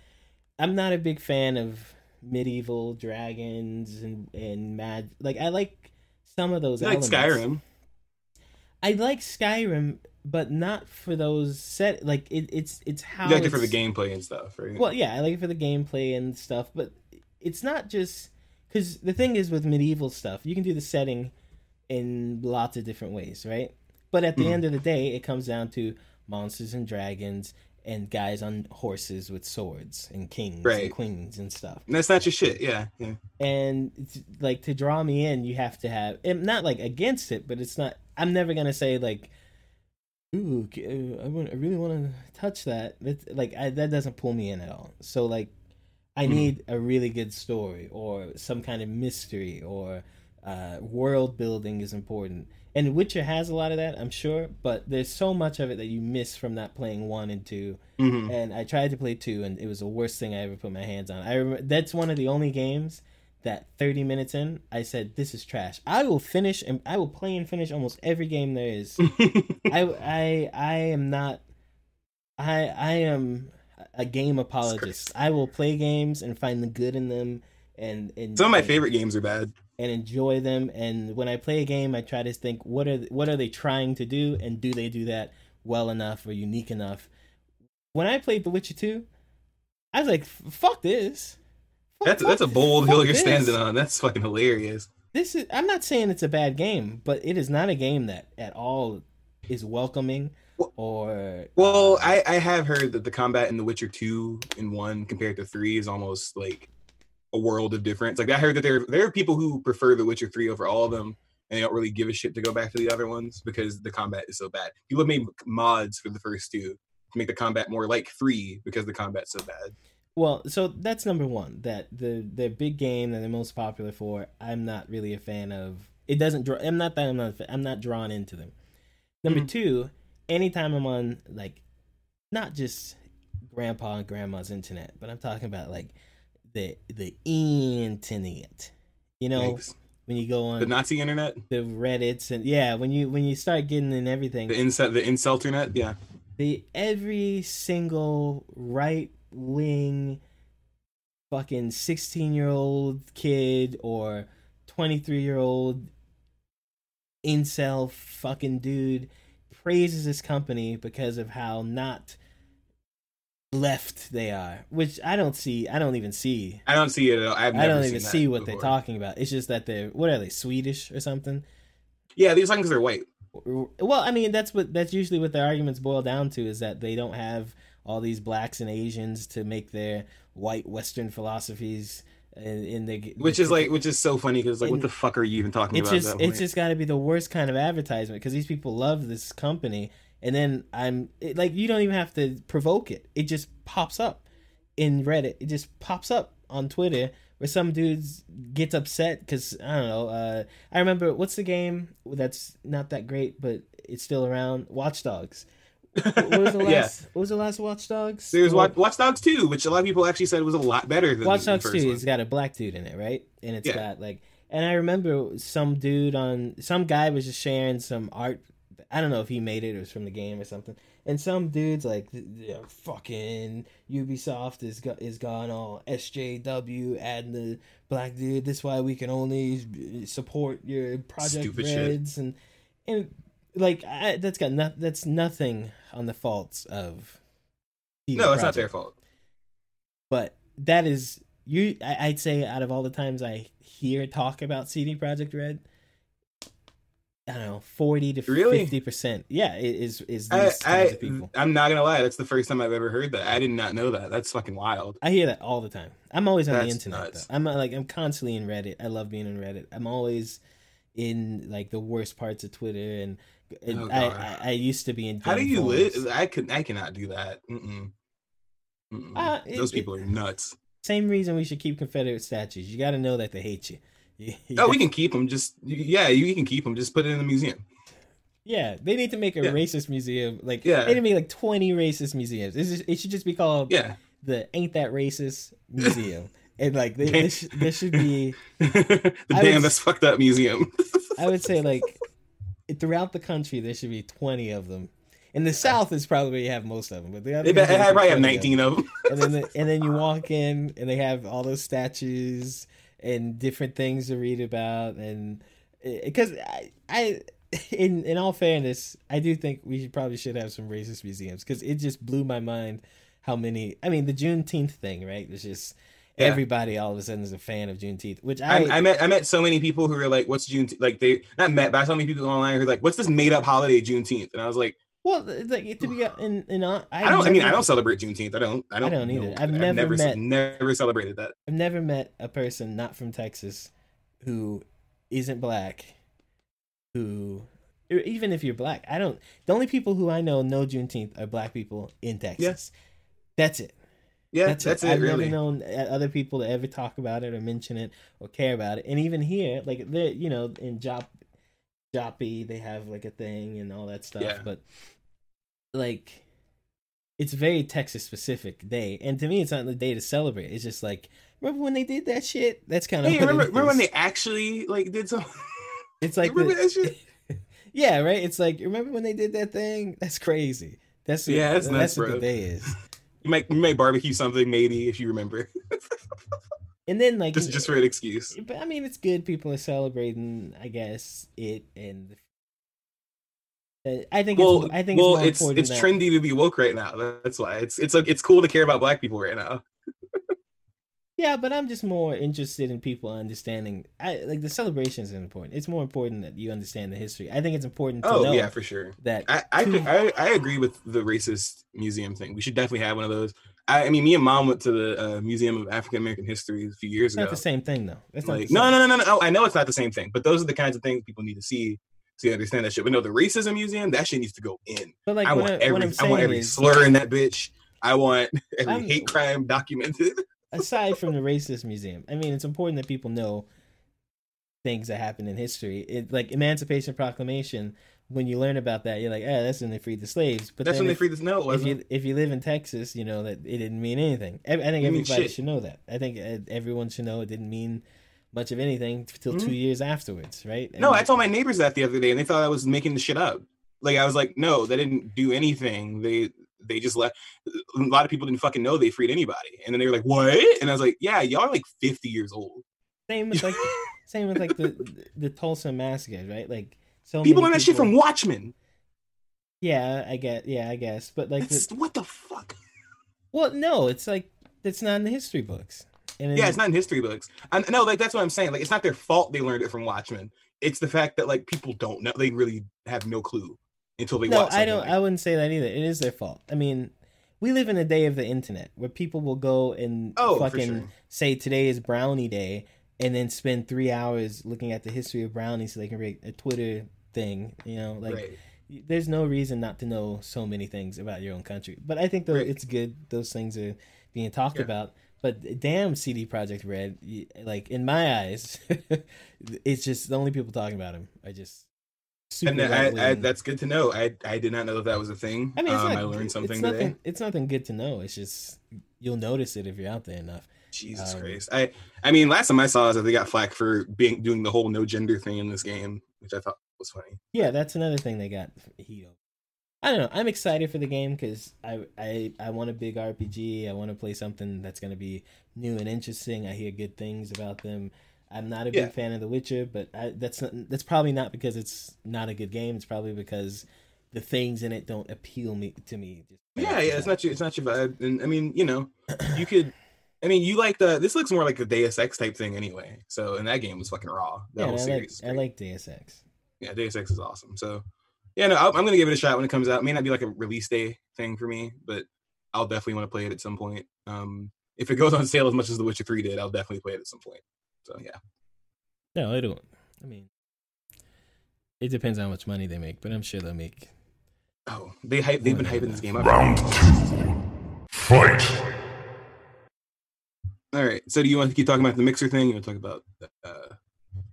C: I'm not a big fan of medieval dragons and and mad. Like I like some of those.
D: Like
C: elements.
D: Skyrim.
C: I like Skyrim, but not for those set. Like it, it's it's how
D: You like it for the gameplay and stuff, right?
C: well, yeah, I like it for the gameplay and stuff, but it's not just because the thing is with medieval stuff, you can do the setting in lots of different ways, right? But at the
D: Mhm.
C: end of the day, it comes down to monsters and dragons and guys on horses with swords and kings
D: Right.
C: and queens and stuff.
D: And that's not your shit. Yeah, yeah.
C: And it's, like to draw me in, you have to have. I'm not like against it, but it's not. I'm never gonna say like. Ooh, uh, I, want, I really want to touch that. That's, like I, that doesn't pull me in at all. So like, I
D: Mhm.
C: need a really good story or some kind of mystery or uh, world building is important. And Witcher has a lot of that, I'm sure, but there's so much of it that you miss from not playing one and 2
D: Mhm.
C: And I tried to play two, and it was the worst thing I ever put my hands on. I remember, that's one of the only games that 30 minutes in, I said, "This is trash." I will finish and I will play and finish almost every game there is. I I I am not. I I am a game apologist. I will play games and find the good in them, and and
D: Some of my favorite games are bad.
C: and enjoy them. And when I play a game, I try to think what are what are they trying to do, and do they do that well enough or unique enough? When I played The Witcher Two, I was like, "Fuck this."
D: That's that's a bold hill you're standing on. That's fucking hilarious.
C: This is. I'm not saying it's a bad game, but it is not a game that at all is welcoming or.
D: Well,
C: uh,
D: I, I have heard that the combat in The Witcher 2 and 1 compared to 3 is almost like a world of difference. Like I heard that there there are people who prefer The Witcher 3 over all of them and they don't really give a shit to go back to the other ones because the combat is so bad. People have made mods for the first two to make the combat more like 3 because the combat's so bad.
C: Well, so that's number one. That the the big game that they're most popular for, I'm not really a fan of. It doesn't draw. I'm not that I'm not. I'm not drawn into them. Number
D: Mhm.
C: two, anytime I'm on like, not just grandpa and grandma's internet, but I'm talking about like the the internet. You know,
D: Thanks.
C: when you go on
D: The Nazi internet,
C: the Reddits and yeah, when you when you start getting in everything,
D: the insult the incelternet, yeah.
C: the every single right wing fucking 16 year old kid or 23 year old incel fucking dude praises this company because of how not left they are which i don't see i don't even see
D: I don't see it at all. I've
C: i don't
D: seen
C: even see what they're talking about it's just that they're what are they swedish or something
D: Yeah, these songs are white.
C: well i mean that's what that's usually what their arguments boil down to is that they don't have all these blacks and asians to make their white western philosophies in, in the
D: Which is like, which is so funny because like, what the fuck are you even talking
C: it's
D: about?
C: just it's just got to be the worst kind of advertisement because these people love this company and then i'm it, like you don't even have to provoke it. It just pops up in reddit. It just pops up on twitter where some dudes gets upset because i don't know uh i remember what's the game that's not that great but it's still around? Watch dogs what was the last
D: yeah.
C: what was the last watch dogs
D: There's
C: Well,
D: Watch, Watch Dogs 2, which a lot of people actually said was a lot better than
C: Watch
D: the
C: Dogs
D: first
C: 2
D: one.
C: has got a black dude in it, right? And it's
D: Yeah.
C: got like and I remember some dude on some guy was just sharing some art I don't know if he made it or it was from the game or something. And some dudes like you know, fucking Ubisoft is go- is gone all SJW adding the black dude. That's why we can only uh, support your Project
D: Stupid shit.
C: And and like I, that's got no, that's nothing on the faults of
D: No, it's not their fault.
C: but that is you I, i'd say out of all the times i hear talk about CD Projekt Red i don't know 40 to
D: Really?
C: 50 percent yeah it is is
D: I,
C: these of
D: I,
C: people
D: I'm not gonna lie. That's the first time I've ever heard that. I did not know that. That's fucking wild.
C: i hear that all the time i'm always on the internet
D: nuts.
C: though. i'm uh, like i'm constantly in reddit i love being in reddit i'm always in like the worst parts of twitter and
D: Oh,
C: I, I i used to be in
D: How do you live? I could. I cannot do that. Mm-mm. Mm-mm.
C: Uh,
D: Those
C: it-
D: people are nuts.
C: same reason we should keep confederate statues you got to know that they hate you
D: Oh, we can keep them. Just yeah, you can keep them. Just put it in the museum.
C: Yeah, they need to make a
D: Yeah.
C: racist museum. Like,
D: Yeah.
C: they need to make like twenty racist museums. Just, it should just be called
D: Yeah.
C: the "Ain't That Racist" Museum. and like, they,
D: Okay.
C: this, should be.
D: the
C: I
D: damn
C: was-
D: that's fucked up museum.
C: I would say like throughout the country there should be twenty of them. In the South, is probably have most of them, but the other
D: they, probably have
C: 20 of
D: 19 of them.
C: them. And then the, and then you walk in and they have all those statues and different things to read about and eh, because I, I in in all fairness i do think we should probably should have some racist museums because it just blew my mind how many i mean the juneteenth thing right it's just
D: Yeah.
C: everybody all of a sudden is a fan of juneteenth which i,
D: I, I met I met so many people who were like, "What's Juneteenth?" Like they not met, but I saw many people online who were like, "What's this made up holiday Juneteenth?" And I was like,
C: well it's like to be in in I,
D: "I don't. I mean, I don't celebrate Juneteenth. I don't. I don't.
C: I don't either.
D: know.
C: I've never
D: never
C: met-
D: never celebrated that.
C: I've never met a person not from Texas who isn't black who even if you're black, I don't the only people who I know know Juneteenth are black people in Texas. That's it.
D: Yeah,
C: That's,
D: that's,
C: it.
D: it.
C: I've
D: really.
C: never known uh, other people to ever talk about it or mention it or care about it. And even here, like there, you know, in job Joppy, they have like a thing and all that stuff.
D: Yeah.
C: But like, it's very Texas specific day, and to me, it's not the day to celebrate. It's just like, remember when they did that shit? That's kind of
D: Hey, remember, remember when they actually like did some?
C: It's like
D: remember
C: the-
D: that shit?
C: yeah, right. It's like remember when they did that thing? That's crazy. That's
D: Yeah, that's
C: that's
D: nuts,
C: what the day is.
D: You might you might barbecue something maybe if you remember,
C: And then like
D: just just for an excuse.
C: But I mean, it's good. People are celebrating, I guess, it and. I think.
D: Well,
C: it's, I think
D: well,
C: it's
D: it's it's trendy to be woke right now. That's why it's it's like it's cool to care about black people right now.
C: Yeah, but I'm just more interested in people understanding. I like the celebrations are important. It's more important that you understand the history. I think it's important to
D: Oh yeah, for sure.
C: that.
D: I I,
C: two-
D: I I agree with the racist museum thing. We should definitely have one of those. I, I mean, me and mom went to the uh, Museum of African American History a few years
C: it's not the same thing though. It's not
D: Like, no, no, no, no, no. I know it's not the same thing, but those are the kinds of things people need to see so you understand that shit. But no, the racism museum, that shit needs to go in.
C: But like
D: I want
C: I,
D: every, I want every
C: is,
D: slur in that bitch. I want every
C: I'm-
D: hate crime documented.
C: aside from the racist museum, I mean, it's important that people know things that happened in history. It like Emancipation Proclamation. When you learn about that, you're like, ah, that's when they freed the slaves. But
D: That's when they
C: if-
D: freed the No, it
C: if you if you live in Texas, you know that it didn't mean anything. Ev- I think everybody should know that. I think uh, everyone should know it didn't mean much of anything till two years afterwards, right?
D: Mm-hmm. No, I told my neighbors that the other day, and they thought I was making the shit up. Like I was like, no, they didn't do anything. They they just let a lot of people didn't fucking know they freed anybody, and then they were like, what? And I was like, yeah, y'all are like fifty years old.
C: same with like same with like the the Tulsa massacre, right? Like so
D: People learn that shit from Watchmen.
C: Yeah, I get. Yeah, I guess. But like, the,
D: what the fuck?
C: well, no, it's like it's not in the history books. And
D: Yeah, it's not in history books. I no, like that's what I'm saying. Like it's not their fault they learned it from Watchmen. It's the fact that like people don't know. They really have no clue until they
C: No,
D: watch.
C: I don't. I wouldn't say that either. It is their fault. I mean, we live in a day of the internet where people will go and
D: Oh,
C: fucking
D: sure.
C: say today is Brownie Day, and then spend three hours looking at the history of brownies so they can create a Twitter thing. You know, like
D: right.
C: there's no reason not to know so many things about your own country. But I think though
D: Right.
C: it's good those things are being talked
D: Yeah.
C: about. But damn, CD Projekt Red, like in my eyes, it's just the only people talking about him I just super.
D: And I, I, that's good to know. I I did not know that that was a thing.
C: I mean, it's
D: um,
C: not,
D: I learned
C: it's
D: something
C: nothing,
D: today.
C: It's nothing good to know. It's just you'll notice it if you're out there enough.
D: Jesus
C: Um,
D: Christ. I I mean, last time I saw is that they got flack for being doing the whole no gender thing in this game, which I thought was funny.
C: Yeah, that's another thing they got heat over. I don't know. I'm excited for the game because I, I I want a big RPG. I want to play something that's going to be new and interesting. I hear good things about them. I'm not a
D: Yeah.
C: big fan of The Witcher, but I, that's not, that's probably not because it's not a good game. It's probably because the things in it don't appeal me to me. Just
D: Yeah, yeah, it's not your it's not your vibe. And I mean, you know, you could I mean, you like the this looks more like a Deus Ex type thing anyway. So and that game was fucking raw. That
C: Yeah,
D: whole
C: I like
D: series.
C: I like Deus Ex.
D: yeah, Deus Ex is awesome. So yeah, no, I'm I'm gonna give it a shot when it comes out. It may not be like a release day thing for me, but I'll definitely want to play it at some point. Um, if it goes on sale as much as The Witcher Three did, I'll definitely play it at some point. So yeah,
C: No, I don't. I mean, it depends on how much money they make, but I'm sure they'll make.
D: oh, they hype. They've been hyping this game up.
E: Round two. Fight.
D: All right. So do you want to keep talking about the mixer thing? You want to talk about? Uh,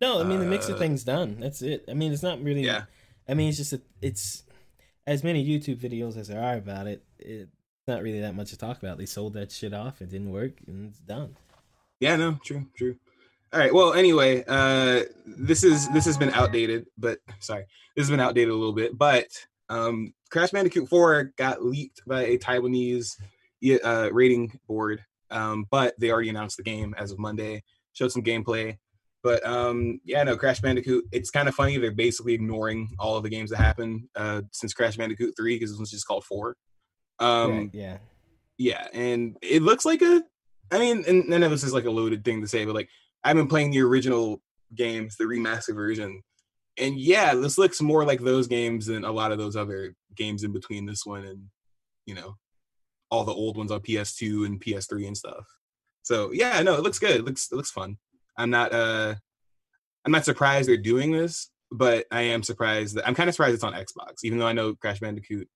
C: No, I mean the mixer
D: Uh,
C: thing's done. That's it. I mean, it's not really.
D: yeah.
C: I mean, it's just a, it's as many YouTube videos as there are about it. It's not really that much to talk about. They sold that shit off. It didn't work, and it's done.
D: Yeah, no, true, true. All right. Well, anyway, uh, this is this has been outdated, but sorry, this has been outdated a little bit. But um, Crash Bandicoot 4 got leaked by a Taiwanese uh, rating board, um, but they already announced the game as of Monday. Showed some gameplay, but um, yeah, no, Crash Bandicoot. It's kind of funny. They're basically ignoring all of the games that happened uh, since Crash Bandicoot 3 because this one's just called 4. Um,
C: Right, yeah.
D: yeah, and it looks like a. I mean, and none of this is like a loaded thing to say, but like I've been playing the original games, the remastered version, and yeah, this looks more like those games than a lot of those other games in between this one and you know all the old ones on PS2 and PS3 and stuff. So yeah, no, it looks good. It looks it looks fun. I'm not uh I'm not surprised they're doing this, but I am surprised that I'm kind of surprised it's on Xbox, even though I know Crash Bandicoot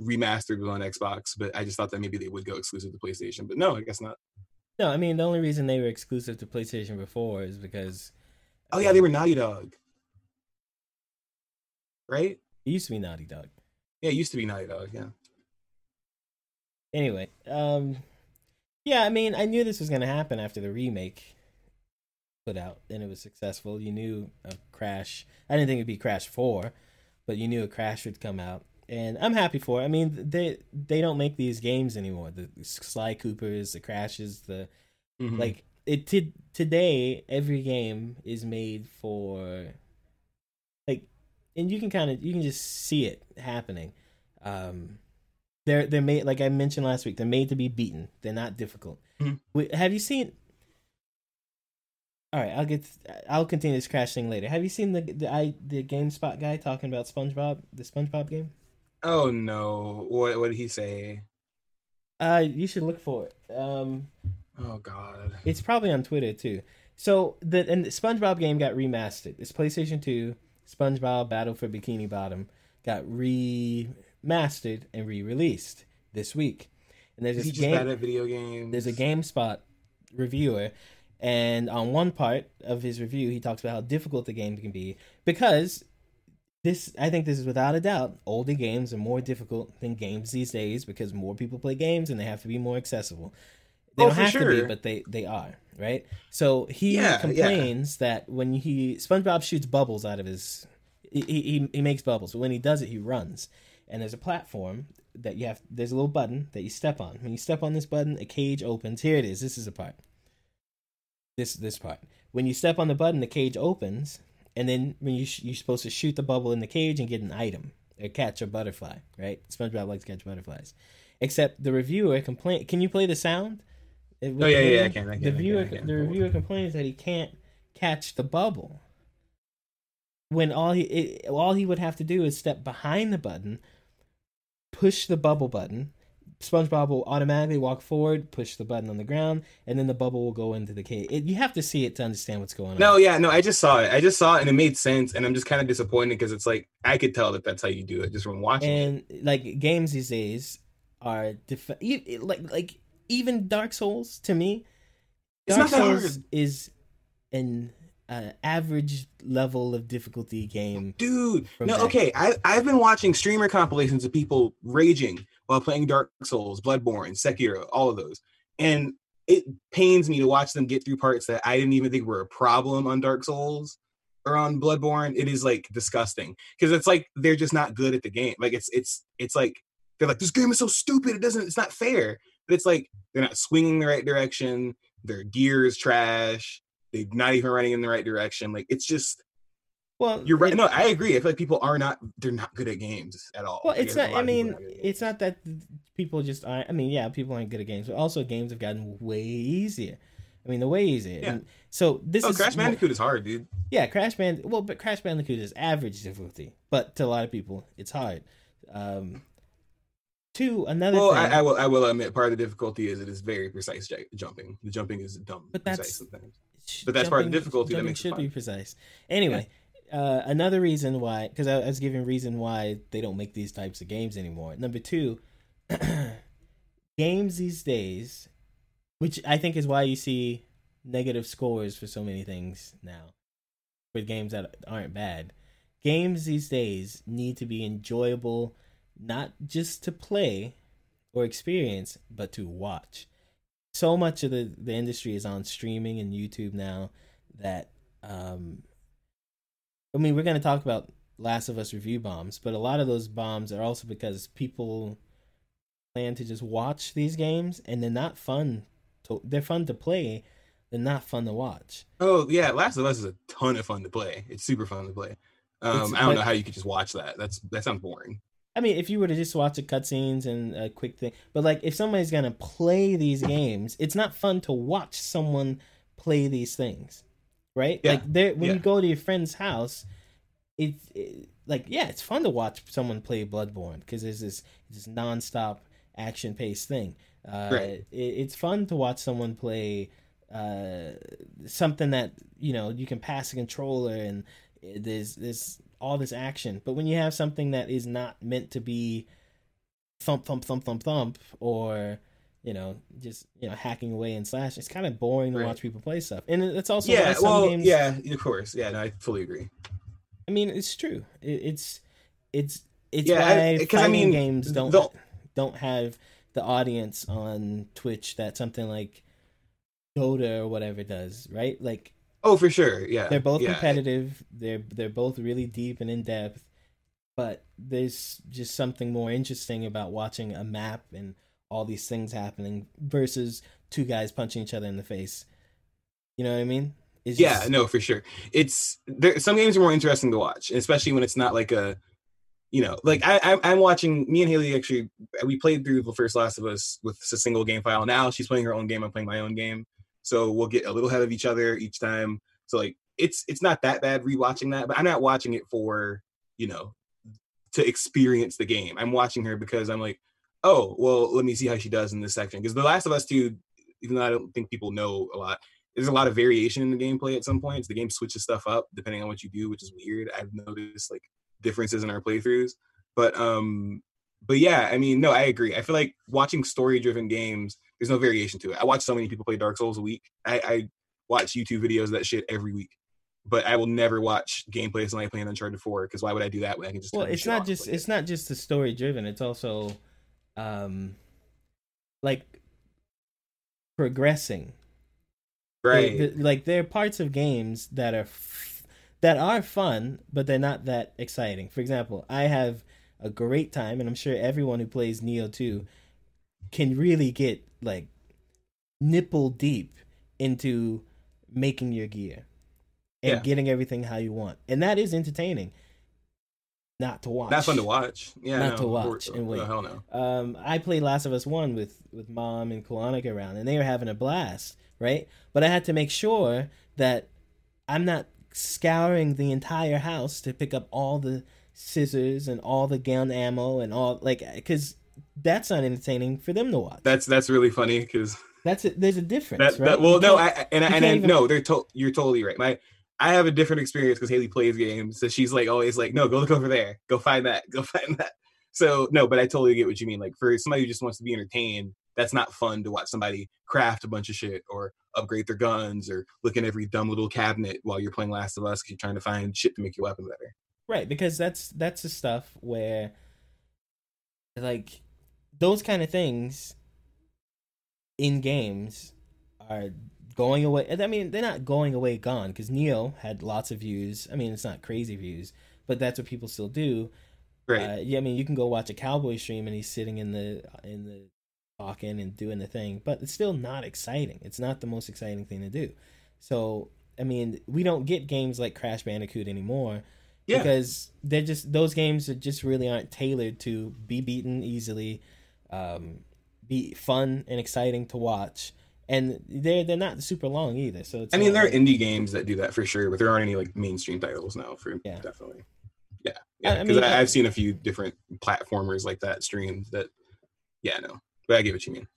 D: remastered was on Xbox, but I just thought that maybe they would go exclusive to PlayStation. But no, I guess not.
C: No, I mean the only reason they were exclusive to PlayStation before is because.
D: Oh yeah, they were Naughty Dog. right?
C: It used to be Naughty Dog.
D: Yeah, it used to be Naughty Dog. Yeah.
C: Anyway, um, yeah, I mean, I knew this was gonna happen after the remake put out, and it was successful. You knew a Crash. I didn't think it'd be Crash Four, but you knew a Crash would come out, and I'm happy for it. I mean, they they don't make these games anymore. The Sly Coopers, the Crashes, the
D: Mhm.
C: like it t- today every game is made for like and you can kind of you can just see it happening um they're they're made like i mentioned last week they're made to be beaten they're not difficult
D: Mhm.
C: Wait, have you seen all right i'll get i'll continue this crash thing later have you seen the the i the gamespot guy talking about spongebob the spongebob game
D: Oh no! What what did he say?
C: uh you should look for it um
D: Oh god.
C: It's probably on Twitter too. So the and the SpongeBob game got remastered. It's PlayStation Two. SpongeBob Battle for Bikini Bottom got remastered and re-released this week. And there's
D: Is he
C: this
D: bad
C: game.
D: at video games?
C: There's a GameSpot reviewer, and on one part of his review, he talks about how difficult the game can be because this. I think this is without a doubt. Older games are more difficult than games these days because more people play games and they have to be more accessible. They
D: Oh,
C: don't have to be, but they they are right. So he
D: Yeah, yeah.
C: complains that when he SpongeBob shoots bubbles out of his, he, he he makes bubbles. But when he does it, he runs, and there's a platform that you have. There's a little button that you step on. When you step on this button, a cage opens. Here it is. This is the part. This this part. When you step on the button, the cage opens, and then when you sh- you're supposed to shoot the bubble in the cage and get an item or catch a butterfly. Right? SpongeBob likes to catch butterflies. Except the reviewer complain. Can you play the sound?
D: Oh yeah, yeah, I can. I can.
C: the
D: I can,
C: viewer,
D: I can.
C: the reviewer complains that he can't catch the bubble. When all he it, all he would have to do is step behind the button, push the bubble button. SpongeBob will automatically walk forward, push the button on the ground, and then the bubble will go into the cave. It, you have to see it to understand what's going on.
D: No, yeah, no, I just saw it. I just saw it and it made sense. And I'm just kind of disappointed because it's like I could tell that that's how you do it just from watching it.
C: and like games these days are def- like like even Dark Souls to me, Dark Souls is an uh, average level of difficulty game.
D: Dude, no, okay. I, I've been watching streamer compilations of people raging while playing Dark Souls, Bloodborne, Sekiro, all of those. And it pains me to watch them get through parts that I didn't even think were a problem on Dark Souls or on Bloodborne. It is like disgusting because it's like they're just not good at the game. Like it's it's it's like they're like this game is so stupid. It doesn't. It's not fair. But it's like they're not swinging the right direction. Their gear is trash. They're not even running in the right direction. Like it's just
C: Well,
D: you're right.
C: it-
D: No, I agree. I feel like people are not. They're not good at games at all.
C: Well, it's not. I mean,
D: not good at
C: it's not that people just aren't. I mean, yeah, people aren't good at games, but also games have gotten way easier. I mean, the way easier.
D: Yeah.
C: And so this
D: Oh,
C: is
D: Crash Bandicoot is hard, dude.
C: Yeah, Crash Band. Well, but Crash Bandicoot is average difficulty, but to a lot of people, it's hard. Um, two, another
D: Well,
C: thing.
D: I, I will. I will admit, part of the difficulty is it is very precise j- jumping. The jumping is dumb.
C: But
D: precise
C: that's-
D: sometimes. But that's part of the difficulty that makes
C: should be precise. Anyway, uh, another reason why, because I, I was giving reason why they don't make these types of games anymore. Number two, games these days, which I think is why you see negative scores for so many things now, for games that aren't bad. Games these days need to be enjoyable, not just to play or experience, but to watch so much of the the industry is on streaming and YouTube now that um I mean we're going to talk about Last of Us review bombs, but a lot of those bombs are also because people plan to just watch these games and they're not fun to they're fun to play, they're not fun to watch.
D: Oh yeah, Last of Us is a ton of fun to play. It's super fun to play. Um, I don't know how you could just watch that. That's that sounds boring.
C: I mean, if you were to just watch the cutscenes and a quick thing, but like if somebody's gonna play these games, it's not fun to watch someone play these things, right?
D: Yeah,
C: Like there, when
D: yeah.
C: you go to your friend's house, it's it, like yeah, it's fun to watch someone play Bloodborne because there's this this nonstop action paced thing. Uh,
D: Right.
C: it, it's fun to watch someone play uh, something that you know you can pass a controller and there's there's all this action. But when you have something that is not meant to be thump thump thump thump thump or you know just you know hacking away and slash, it's kind of boring to
D: Right.
C: watch people play stuff. And it's also
D: yeah,
C: some
D: well,
C: games,
D: yeah, of course, yeah. No, I fully agree.
C: I mean, it's true. It, it's it's it's
D: Yeah, I-
C: why
D: I
C: fighting
D: mean,
C: games don't
D: the-
C: don't have the audience on Twitch that something like Dota or whatever does, right? Like
D: Oh, for sure. Yeah.
C: they're both
D: yeah.
C: competitive. They're they're both really deep and in depth, but there's just something more interesting about watching a map and all these things happening versus two guys punching each other in the face. You know what I mean? It's
D: Yeah,
C: just-
D: no, for sure. It's there. Some games are more interesting to watch, especially when it's not like a, you know, like I, I I'm watching. Me and Haley actually we played through the first Last of Us with a single game file. Now she's playing her own game. I'm playing my own game. So we'll get a little ahead of each other each time. So like it's it's not that bad rewatching that, but I'm not watching it for you know to experience the game. I'm watching her because I'm like, oh well, let me see how she does in this section. Because The Last of Us Two, even though I don't think people know a lot, there's a lot of variation in the gameplay at some points. The game switches stuff up depending on what you do, which is weird. I've noticed like differences in our playthroughs. But um but yeah, I mean, no, I agree. I feel like watching story driven games, there's no variation to it. I watch so many people play Dark Souls a week. I, I watch YouTube videos of that shit every week. But I will never watch gameplay of somebody playing Uncharted 4 because why would I do that when I can just
C: well it's not just
D: play it?
C: it's not just the story driven it's also um like progressing
D: right.
C: The- like there are parts of games that are f- that are fun but they're not that exciting for example i have a great time and i'm sure everyone who plays Nioh 2 can really get like nipple deep into making your gear and
D: Yeah.
C: getting everything how you want and that is entertaining not to watch
D: Not fun to watch. Yeah,
C: Not
D: no.
C: to watch
D: Or-
C: and wait.
D: oh, hell no.
C: um, I played Last of Us One with with mom and Kalonika around, and they were having a blast, right? But I had to make sure that I'm not scouring the entire house to pick up all the scissors and all the gun ammo and all like because that's not entertaining for them to watch.
D: That's that's really funny because
C: That's it. There's a difference,
D: that,
C: right?
D: that well no I and I, and I
C: even-
D: no they're to, you're totally right. My I have a different experience because Haley plays games, so she's like always like, no, go look over there, go find that, go find that. So no, but I totally get what you mean. Like for somebody who just wants to be entertained, that's not fun to watch somebody craft a bunch of shit or upgrade their guns or look in every dumb little cabinet while you're playing Last of Us because you're trying to find shit to make your weapon better.
C: Right, because that's that's the stuff where like those kind of things in games are going away. I mean, they're not going away gone because Nioh had lots of views. I mean, it's not crazy views, but that's what people still do.
D: Right.
C: Uh, yeah, I mean, you can go watch a cowboy stream and he's sitting in the in the talking and doing the thing, but it's still not exciting. It's not the most exciting thing to do. So, I mean, we don't get games like Crash Bandicoot anymore
D: yeah.
C: because they're just those games that just really aren't tailored to be beaten easily, um, be fun and exciting to watch, and they're they're not super long either. So it's
D: I mean, there are indie games that do that for sure, but there aren't any like mainstream titles now for
C: Yeah.
D: definitely. Yeah, yeah.
C: I
D: Because
C: mean,
D: I,
C: I-
D: I've seen a few different platformers like that streamed. That, yeah, no, but I get what you mean.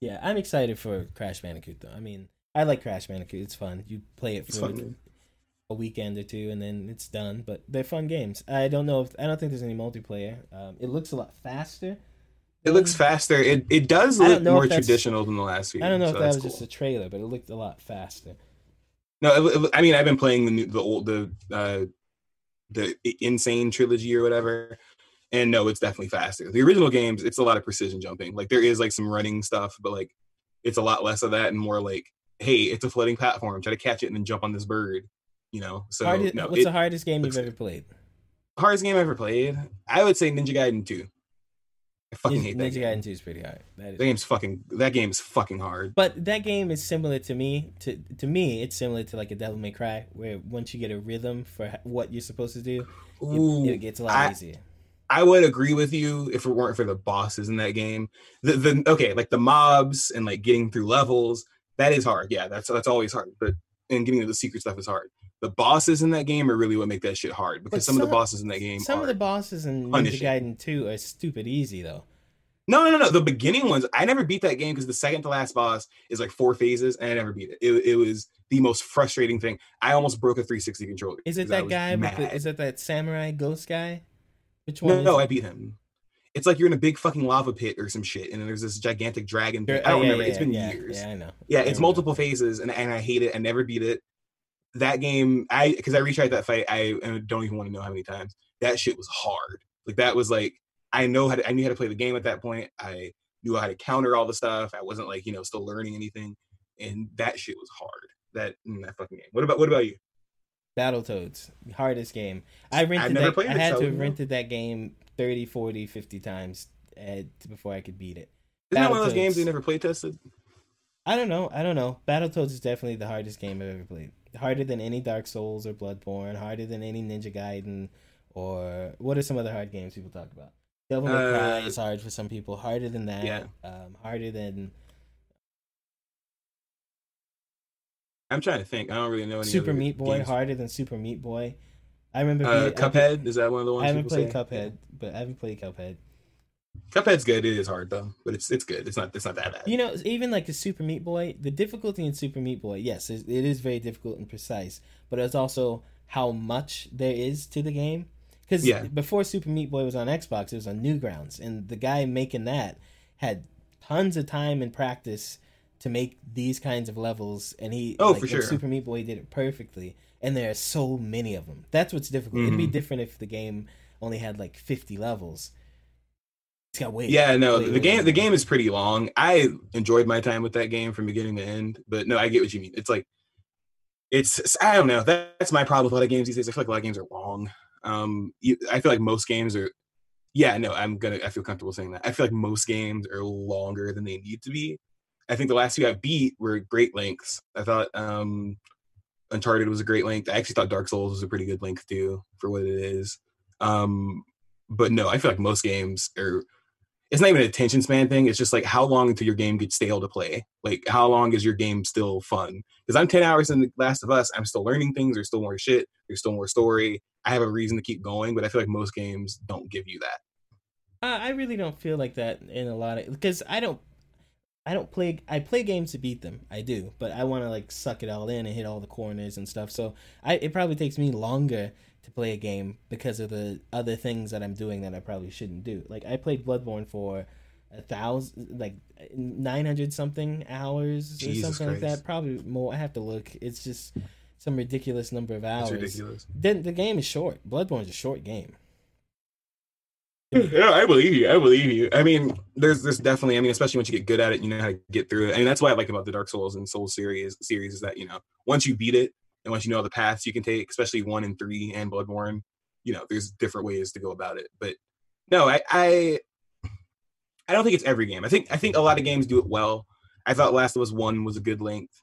C: yeah, I'm excited for Crash Bandicoot though. I mean, I like Crash Bandicoot. It's fun. You play it for
D: fun.
C: a weekend or two, and then it's done. But they're fun games. I don't know if I don't think there's any multiplayer. Um, it looks a lot faster.
D: It looks faster. It it does look more traditional than the last few.
C: I don't know
D: so
C: if that was
D: cool.
C: just a trailer, but it looked a lot faster.
D: No, it, it- I mean I've been playing the new, the old the uh the N. Sane trilogy or whatever, and no, it's definitely faster. The original games, it's a lot of precision jumping. Like there is like some running stuff, but like it's a lot less of that and more like, hey, it's a floating platform. Try to catch it and then jump on this bird. You know, so
C: Hardest-
D: no,
C: what's the hardest game you've ever played?
D: hardest game I ever played. I would say Ninja Gaiden 2. I fucking hate that.
C: Ninja
D: game.
C: Gaiden 2 is pretty hard. That is
D: That game's fucking. That game's fucking hard.
C: But that game is similar to me. To to me, it's similar to like a Devil May Cry, where once you get a rhythm for what you're supposed to do, it,
D: Ooh,
C: it gets a lot
D: I-
C: easier.
D: I would agree with you if it weren't for the bosses in that game. The the okay, like the mobs and like getting through levels, that is hard. Yeah, that's that's always hard. But and getting to the secret stuff is hard. The bosses in that game are really what make that shit hard because
C: But
D: some, of the bosses in that game
C: Some of the bosses in Ninja. Gaiden 2 are stupid easy though.
D: no no no no the beginning ones. I never beat that game because the second to last boss is like four phases and I never beat it. It, it was the most frustrating thing. I almost broke a 360 controller.
C: Is it that guy? The, is it that samurai ghost guy? Which one?
D: No, no,
C: it?
D: I beat him. It's like you're in a big fucking lava pit or some shit, and then there's this gigantic dragon. Thing. Oh, I
C: oh,
D: don't
C: yeah,
D: remember.
C: yeah,
D: it's been
C: yeah,
D: years.
C: Yeah, I know.
D: Yeah,
C: I
D: it's
C: remember.
D: multiple phases, and, and I hate it. I never beat it. That game, I because I retried that fight. I, I don't even want to know how many times. That shit was hard. Like that was like I know how to, I knew how to play the game at that point. I knew how to counter all the stuff. I wasn't like you know still learning anything, and that shit was hard. That mm, that fucking game. What about what about you?
C: Battletoads, hardest game. I rented that,
D: played
C: I had to have rented that game 30, 40, 50 times uh, before I could beat it.
D: Isn't that one of those games they never play tested?
C: I don't know. I don't know. Battletoads is definitely the hardest game I've ever played. Harder than any Dark Souls or Bloodborne. Harder than any Ninja Gaiden or what are some other hard games people talk about? Devil May Cry
D: Uh,
C: is hard for some people. Harder than that.
D: Yeah.
C: Um, harder than
D: I'm trying to think. I don't really know any
C: Super Meat Boy.
D: games.
C: Harder than Super Meat Boy. I remember.
D: Uh,
C: being- I-
D: Cuphead is that one of the ones?
C: I haven't played
D: say?
C: Cuphead, but I haven't played Cuphead.
D: Cuphead's good. It is hard though, but it's it's good. It's not it's not that bad.
C: You know, even like the Super Meat Boy, the difficulty in Super Meat Boy, yes, it is very difficult and precise, but it's also how much there is to the game. Because
D: Yeah.
C: before Super Meat Boy was on Xbox, it was on Newgrounds, and the guy making that had tons of time and practice to make these kinds of levels, and he
D: Oh,
C: like,
D: for sure.
C: Super Meat Boy did it perfectly, and there are so many of them. That's what's difficult. It'd be
D: Mhm.
C: different if the game only had like fifty levels. It's got way
D: Yeah, no,
C: way,
D: the
C: way
D: game
C: more.
D: the game is pretty long. I enjoyed my time with that game from beginning to end, but no, I get what you mean. It's like it's I don't know. That's my problem with a lot of games these days. I feel like a lot of games are long. Um, you, I feel like most games are. Yeah, no, I'm gonna. I feel comfortable saying that. I feel like most games are longer than they need to be. I think the last two I beat were great lengths. I thought um, Uncharted was a great length. I actually thought Dark Souls was a pretty good length too for what it is. Um, but no, I feel like most games are it's not even an attention span thing. It's just like how long until your game gets stale to play. Like how long is your game still fun? Because I'm 10 hours in The Last of Us, I'm still learning things. There's still more shit. There's still more story. I have a reason to keep going, but I feel like most games don't give you that.
C: Uh, I really don't feel like that in a lot of because I don't I don't play I play games to beat them. I do, but I want to like suck it all in and hit all the corners and stuff. So I it probably takes me longer to play a game because of the other things that I'm doing that I probably shouldn't do. Like I played Bloodborne for a thousand like 900 something hours or
D: Jesus
C: something like that. Probably more. I have to look. It's just some ridiculous number of hours.
D: It's ridiculous.
C: Then the game is short. Bloodborne's a short game.
D: Yeah, I believe you. I believe you. I mean, there's there's definitely. I mean, especially once you get good at it, you know how to get through it. I mean, that's what I like about the Dark Souls and Souls series. Series is that you know once you beat it and once you know the paths you can take, especially one and three and Bloodborne, you know, there's different ways to go about it. But no, I I, I don't think it's every game. I think I think a lot of games do it well. I thought Last of Us One was a good length.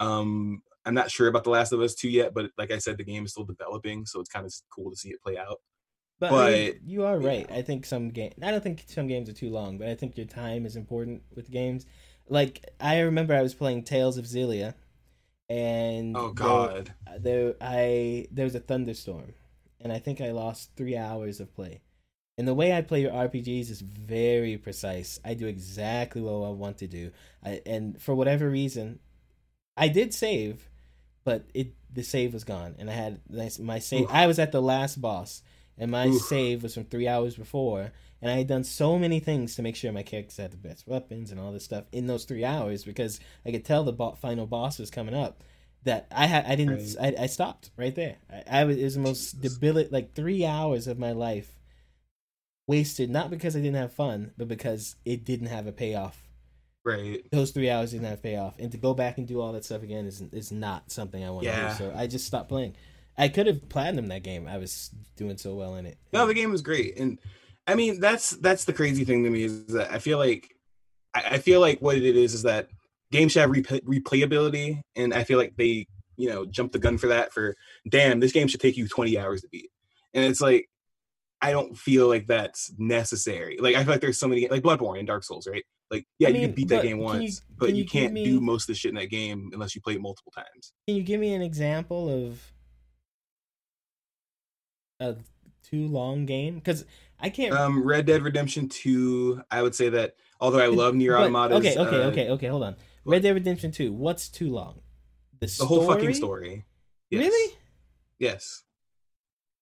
D: Um, I'm not sure about the Last of Us Two yet, but like I said, the game is still developing, so it's kind of cool to see it play out.
C: But, I mean,
D: But-
C: you are right. I think some game. I don't think some games are too long, but I think your time is important with games. Like I remember, I was playing Tales of Xillia, and
D: Oh God.
C: there, I there was a thunderstorm, and I think I lost three hours of play. And the way I play your RPGs is very precise. I do exactly what I want to do, I, and for whatever reason, I did save, but it the save was gone, and I had my- my save.
D: Oof.
C: I was at the last boss, and my
D: Oof.
C: save was from three hours before, and I had done so many things to make sure my characters had the best weapons and all this stuff in those three hours because I could tell the bo- final boss was coming up. That I had, I didn't, I, I stopped right there. I, I was, it was the most debilitating, like three hours of my life wasted, not because I didn't have fun, but because it didn't have a payoff
D: Right.
C: those three hours didn't have payoff, and to go back and do all that stuff again is is not something I want to
D: Yeah.
C: do. So I just stopped playing. I could have platinum that game. I was doing so well in it.
D: No, the game was great, and I mean that's that's the crazy thing to me is that I feel like I, I feel like what it is is that games should have replay, replayability, and I feel like they you know jump the gun for that. For damn, this game should take you twenty hours to beat, and it's like I don't feel like that's necessary. Like I feel like there's so many like Bloodborne and Dark Souls, right? Like yeah,
C: I
D: you can beat that game once,
C: you-
D: but
C: can
D: you,
C: you
D: can't
C: me-
D: do most of the shit in that game unless you play it multiple times.
C: Can you give me an example of a too long game? Because I can't.
D: Um, Red Dead Redemption Two, I would say that although I love Nier
C: but-
D: Automata,
C: okay, okay, okay, okay. Hold on. Red Dead Redemption Two. What's too long? The,
D: the whole fucking story. Yes.
C: Really?
D: Yes.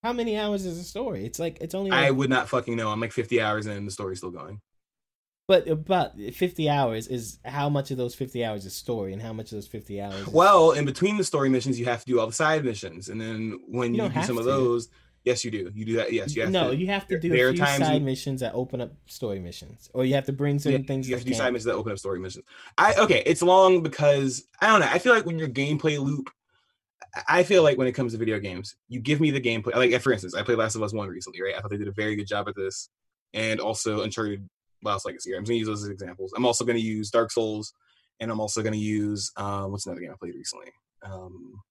C: How many hours is the story? It's like it's only.
D: I would not fucking know. I'm like 50 hours in, and the story's still going.
C: but about fifty hours is how much of those fifty hours is story, and how much of those fifty hours? Is,
D: Well, in between the story missions, you have to do all the side missions, and then when
C: You
D: you, do some of those, Yes, you do. You do that. Yes, you have
C: no,
D: to.
C: you have to do
D: there
C: a
D: are
C: few
D: times
C: side
D: you-
C: missions that open up story missions, or you have to bring certain
D: Yeah,
C: things.
D: You have
C: to
D: to do side missions that open up story missions. I okay, it's long because I don't know. I feel like when your gameplay loop, I- feel like when it comes to video games, you give me the gameplay. Like for instance, I played Last of Us One recently, right? I thought they did a very good job at this, and also Uncharted Lost Legacy. I'm gonna use those as examples. I'm also gonna use Dark Souls, and I'm also gonna use um, what's another game I played recently? Um,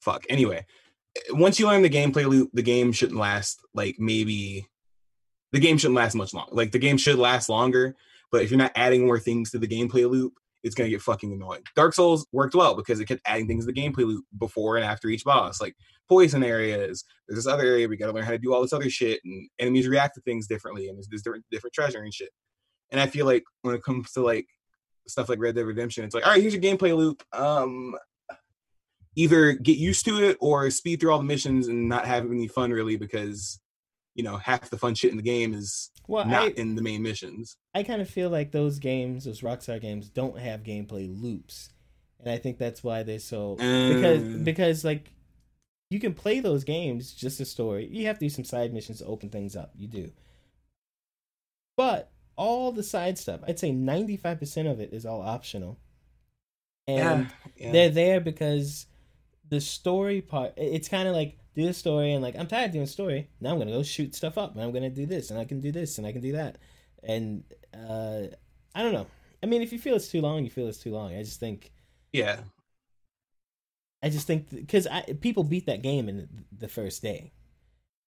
D: fuck. Anyway, once you learn the gameplay loop, the game shouldn't last like maybe the game shouldn't last much longer. Like the game should last longer, but if you're not adding more things to the gameplay loop, it's gonna get fucking annoying. Dark Souls worked well because it kept adding things to the gameplay loop before and after each boss, like poison areas. There's this other area we gotta learn how to do all this other shit, and enemies react to things differently, and there's, there's different different treasure and shit. And I feel like when it comes to like stuff like Red Dead Redemption, it's like, all right, here's your gameplay loop. Um, either get used to it or speed through all the missions and not have any fun really because you know half the fun shit in the game is
C: Well,
D: not
C: I,
D: in the main missions.
C: I kind of feel like those games, those Rockstar games, don't have gameplay loops, and I think that's why they're so because
D: Mm.
C: because like you can play those games just a story. You have to do some side missions to open things up. You do, but all the side stuff, I'd say ninety five percent of it is all optional, and
D: yeah.
C: they're there because the story part. It's kind of like do the story and like I'm tired of doing story. Now I'm gonna go shoot stuff up, and I'm gonna do this, and I can do this, and I can do that, and uh, I don't know. I mean, if you feel it's too long, you feel it's too long. I just think,
D: yeah.
C: I just think because i people beat that game in the first day.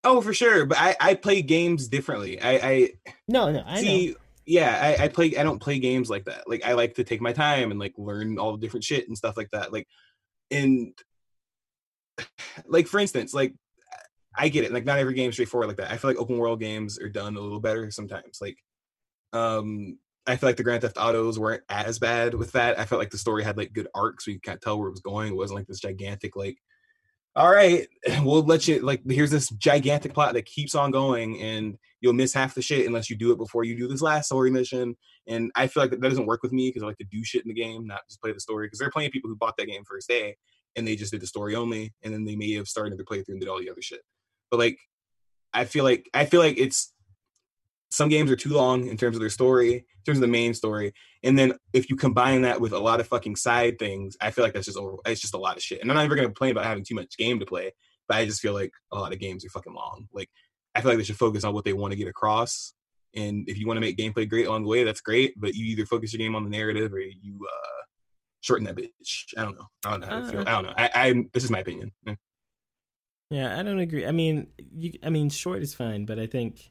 D: Oh, for sure. But I I play games differently. I I
C: No, no, I
D: see.
C: know.
D: Yeah, I, I play. I don't play games like that. Like I like to take my time and like learn all the different shit and stuff like that. Like, and like for instance, like I get it. Like not every game is straightforward like that. I feel like open world games are done a little better sometimes. Like, um, I feel like the Grand Theft Autos weren't as bad with that. I felt like the story had like good arcs, you can't tell where it was going. It wasn't like this gigantic like, all right, we'll let you like here's this gigantic plot that keeps on going, and you'll miss half the shit unless you do it before you do this last story mission. And I feel like that doesn't work with me because I like to do shit in the game, not just play the story. Because there are plenty of people who bought that game first day and they just did the story only, and then they may have started their playthrough and did all the other shit. But like, I feel like I feel like it's some games are too long in terms of their story, in terms of the main story, and then if you combine that with a lot of fucking side things, I feel like that's just over. It's just a lot of shit. And I'm not ever gonna complain about having too much game to play, but I just feel like a lot of games are fucking long. Like I feel like they should focus on what they want to get across. And if you want to make gameplay great along the way, that's great. But you either focus your game on the narrative or you uh shorten that bitch. I don't know. I don't know. How to feel.
C: Uh.
D: I don't know. I, I this is my opinion. Yeah.
C: Yeah, I don't agree. I mean, you, I mean, short is fine, but I think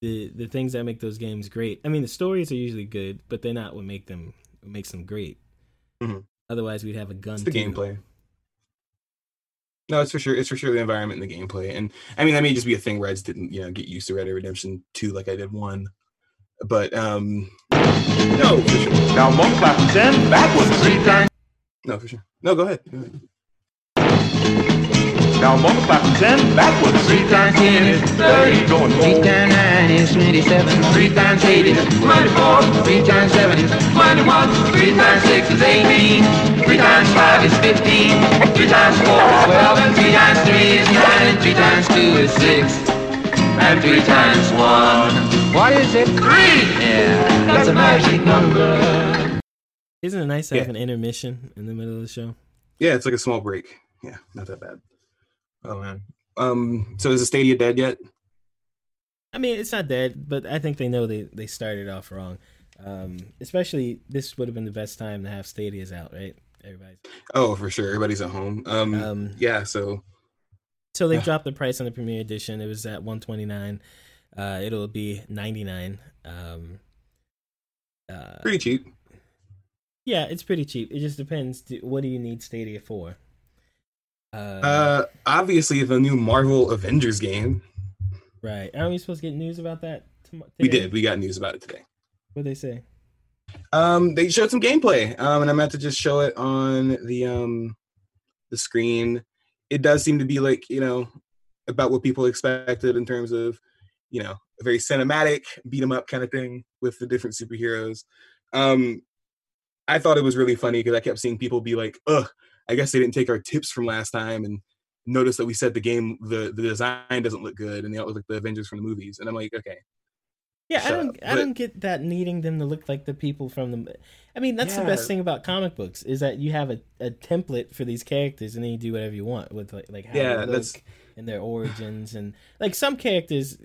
C: the the things that make those games great. I mean, the stories are usually good, but they're not what make them what makes them great.
D: Mhm.
C: Otherwise, we'd have a gun.
D: It's the gameplay. No, it's for sure. It's for sure the environment and the gameplay. And I mean, that may just be a thing where I just didn't, you know, get used to Red Dead Redemption 2 like I did one. But um no, for sure.
E: Now multiply from 10 backwards three times.
D: No, for sure. No, go ahead. Go ahead.
E: Now multiply from 10 backwards three times 10 is 30. Going
F: Three times nine is twenty-seven. Three times eight is twenty-four. Three times seven is twenty-one. Three times six is eighteen. Three times five is fifteen. Three times four is twelve. And three times three is nine. And three times two is six. And three times one. What is it? Three. Yeah, that's a magic number.
C: Isn't it nice to have an intermission in the middle of the show?
D: Yeah, it's like a small break. Yeah, not that bad. Oh man. Um so is the Stadia dead yet?
C: I mean, it's not dead, but I think they know they they started off wrong. Um, especially this would have been the best time to have Stadia's out, right? Everybody's
D: Oh, for sure. Everybody's at home. Um,
C: Um,
D: yeah, so
C: So they
D: Yeah.
C: dropped the price on the Premier Edition. It was at one twenty nine. Uh, it'll be ninety nine. Um, uh,
D: pretty cheap.
C: yeah, it's pretty cheap. It just depends. What do you need Stadia for? Uh,
D: Uh obviously the new Marvel Avengers game.
C: right. Aren't we supposed to get news about that? tom-
D: We did. We got news about it today.
C: What did they say?
D: Um, they showed some gameplay, um, and I'm about to just show it on the um the screen. It does seem to be like you know about what people expected in terms of you know a very cinematic beat 'em up kind of thing with the different superheroes. Um, I thought it was really funny because I kept seeing people be like, "Ugh, I guess they didn't take our tips from last time and notice that we said the game the the design doesn't look good and they don't look like the Avengers from the movies. And I'm like, okay,
C: Yeah, I don't. I
D: but-
C: don't get that needing them to look like the people from the. I mean, that's the best thing about comic books is that you have a, a template for these characters, and then you do whatever you want with like, like how
D: Yeah,
C: they look
D: that's-
C: and their origins, and like some characters.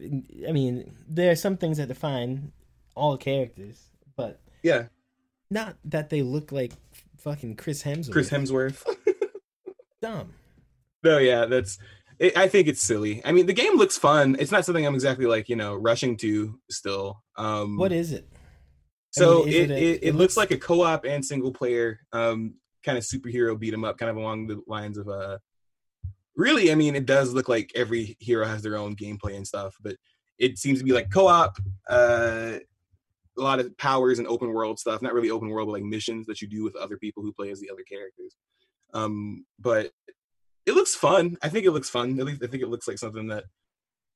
C: I mean, there are some things that define all characters, but
D: yeah,
C: not that they look like fucking Chris Hemsworth.
D: Chris Hemsworth.
C: dumb.
D: No, yeah, that's. It, I think it's silly. I mean, the game looks fun. It's not something I'm exactly like you know rushing to still. Um,
C: What is it? I
D: So
C: mean, is
D: it,
C: it a-
D: it, it,
C: it
D: looks
C: looks-
D: like a co-op and single player um, kind of superhero beat 'em up, kind of along the lines of uh really, I mean, it does look like every hero has their own gameplay and stuff, but it seems to be like co-op, uh, a lot of powers and open world stuff. Not really open world, but like missions that you do with other people who play as the other characters. Um, but it looks fun. I think it looks fun. At least I think it looks like something that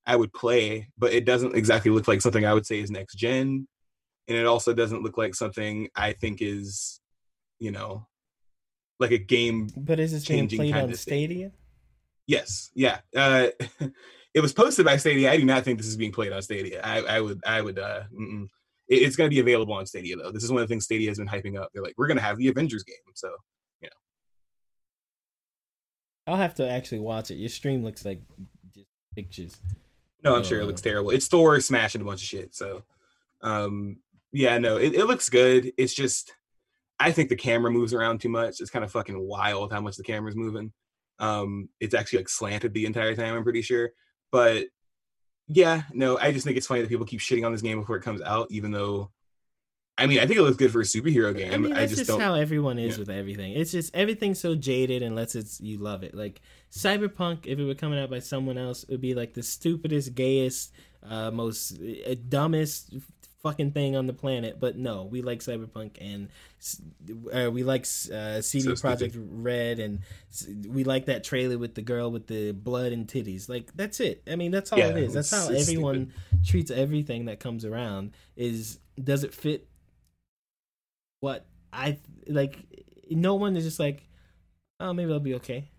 D: I would play, but it doesn't exactly look like something I would say is next gen. And it also doesn't look like something I think is, you know, like a game
C: But is this being
D: changing
C: played on
D: of thing. Yes, yeah. Uh, it was posted by Stadia. I do not think this is being played on Stadia. I, I would, I would. Uh. It- it's going to be available on Stadia though. This is one of the things Stadia has been hyping up. They're like, we're going to have the Avengers game. So you know,
C: I'll have to actually watch it. Your stream looks like just pictures.
D: no, I'm sure it looks
C: Uh.
D: terrible. It's Thor smashing a bunch of shit. So, um, yeah, no, it, it looks good. It's just, I think the camera moves around too much. It's kind of fucking wild how much the camera's moving. Um, it's actually like slanted the entire time. I'm pretty sure, but yeah, no, I just think it's funny that people keep shitting on this game before it comes out, even though, I mean, I think it looks good for a superhero game.
C: I mean, that's
D: just,
C: just,
D: don't.
C: how everyone is
D: yeah.
C: with everything. It's just everything's so jaded unless it's you love it. Like Cyberpunk, if it were coming out by someone else, it would be like the stupidest, gayest, uh, most uh, dumbest fucking thing on the planet. But no, we like Cyberpunk and uh, we like uh, CD
D: So
C: Projekt
D: stupid.
C: Red and we like that trailer with the girl with the blood and titties. Like that's it. I mean, that's all
D: Yeah,
C: it is. That's how everyone treats everything that comes around. Is does it fit what I like. No one is just like, oh, maybe I'll be okay.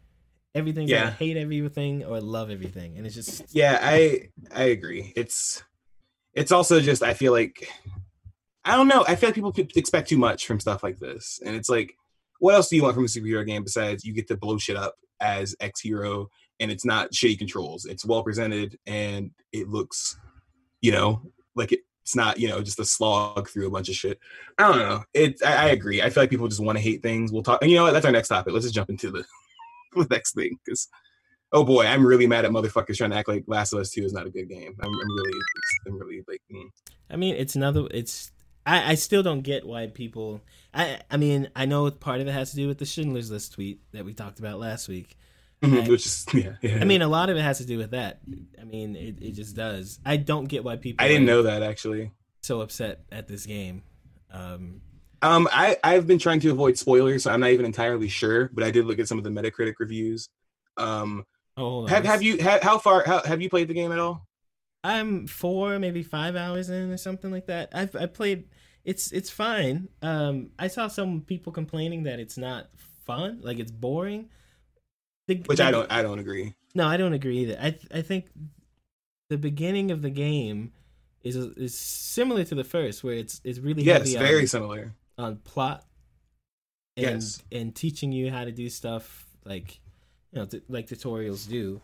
C: Everything's yeah.
D: Yeah.
C: hate everything or love everything, and it's just
D: yeah i i agree it's it's also just i feel like i don't know i feel like people expect too much from stuff like this. And it's like what else do you want from a superhero game besides you get to blow shit up as x hero and it's not shitty controls. It's well presented and it looks you know like it, it's not you know just a slog through a bunch of shit. I don't know. It i, I agree. I feel like people just want to hate things. We'll talk and you know what? That's our next topic. Let's just jump into the, the next thing because oh boy, I'm really mad at motherfuckers trying to act like Last of Us Two is not a good game. I'm, I'm really, I'm really like, mm.
C: I mean, it's another. It's I, I still don't get why people. I I mean, I know part of it has to do with the Schindler's List tweet that we talked about last week. Right.
D: which is yeah, yeah.
C: I mean, a lot of it has to do with that. I mean, it, it just does. I don't get why people.
D: I didn't know that actually.
C: So upset at this game. Um,
D: Um, I I've been trying to avoid spoilers, so I'm not even entirely sure. But I did look at some of the Metacritic reviews. Um,
C: oh,
D: have have you have, how far how, have you played the game at all?
C: I'm four, maybe five hours in or something like that. I've I played. It's it's fine. Um, I saw some people complaining that it's not fun, like it's boring. The,
D: Which
C: the-
D: I don't I don't agree.
C: No, I don't agree either. I th- I think the beginning of the game is is similar to the first, where it's it's really
D: Yes,
C: heavy
D: very
C: on,
D: similar.
C: on plot and
D: Yes.
C: and teaching you how to do stuff like you know t- like tutorials do.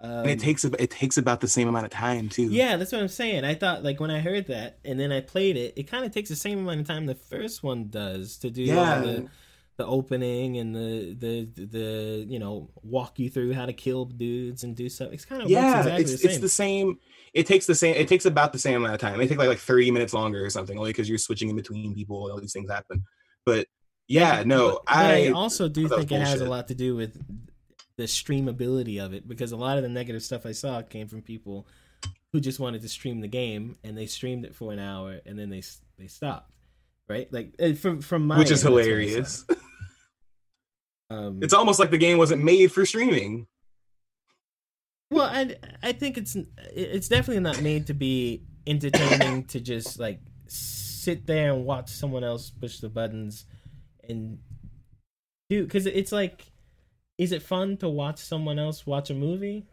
C: Um,
D: And it takes it takes about the same amount of time too.
C: yeah, that's what I'm saying. I thought like when I heard that and then I played it, it kind of takes the same amount of time the first one does to do
D: Yeah.
C: the the opening and the the the you know walk you through how to kill dudes and do stuff. It's kind of
D: yeah,
C: exactly
D: it's
C: the same.
D: it's the same. It takes the same. It takes about the same amount of time. They take like like thirty minutes longer or something, only because you're switching in between people and all these things happen. But yeah, no,
C: but, but
D: I,
C: I also do
D: thought that was
C: think it has a lot to do with the streamability of it because a lot of the negative stuff I saw came from people who just wanted to stream the game and they streamed it for an hour and then they they stopped. Right, like uh, from from my
D: which is
C: end, that's what I
D: hilarious.
C: Um,
D: It's almost like the game wasn't made for streaming.
C: Well, I I think it's it's definitely not made to be entertaining to just like sit there and watch someone else push the buttons and do because it's like is it fun to watch someone else watch a movie?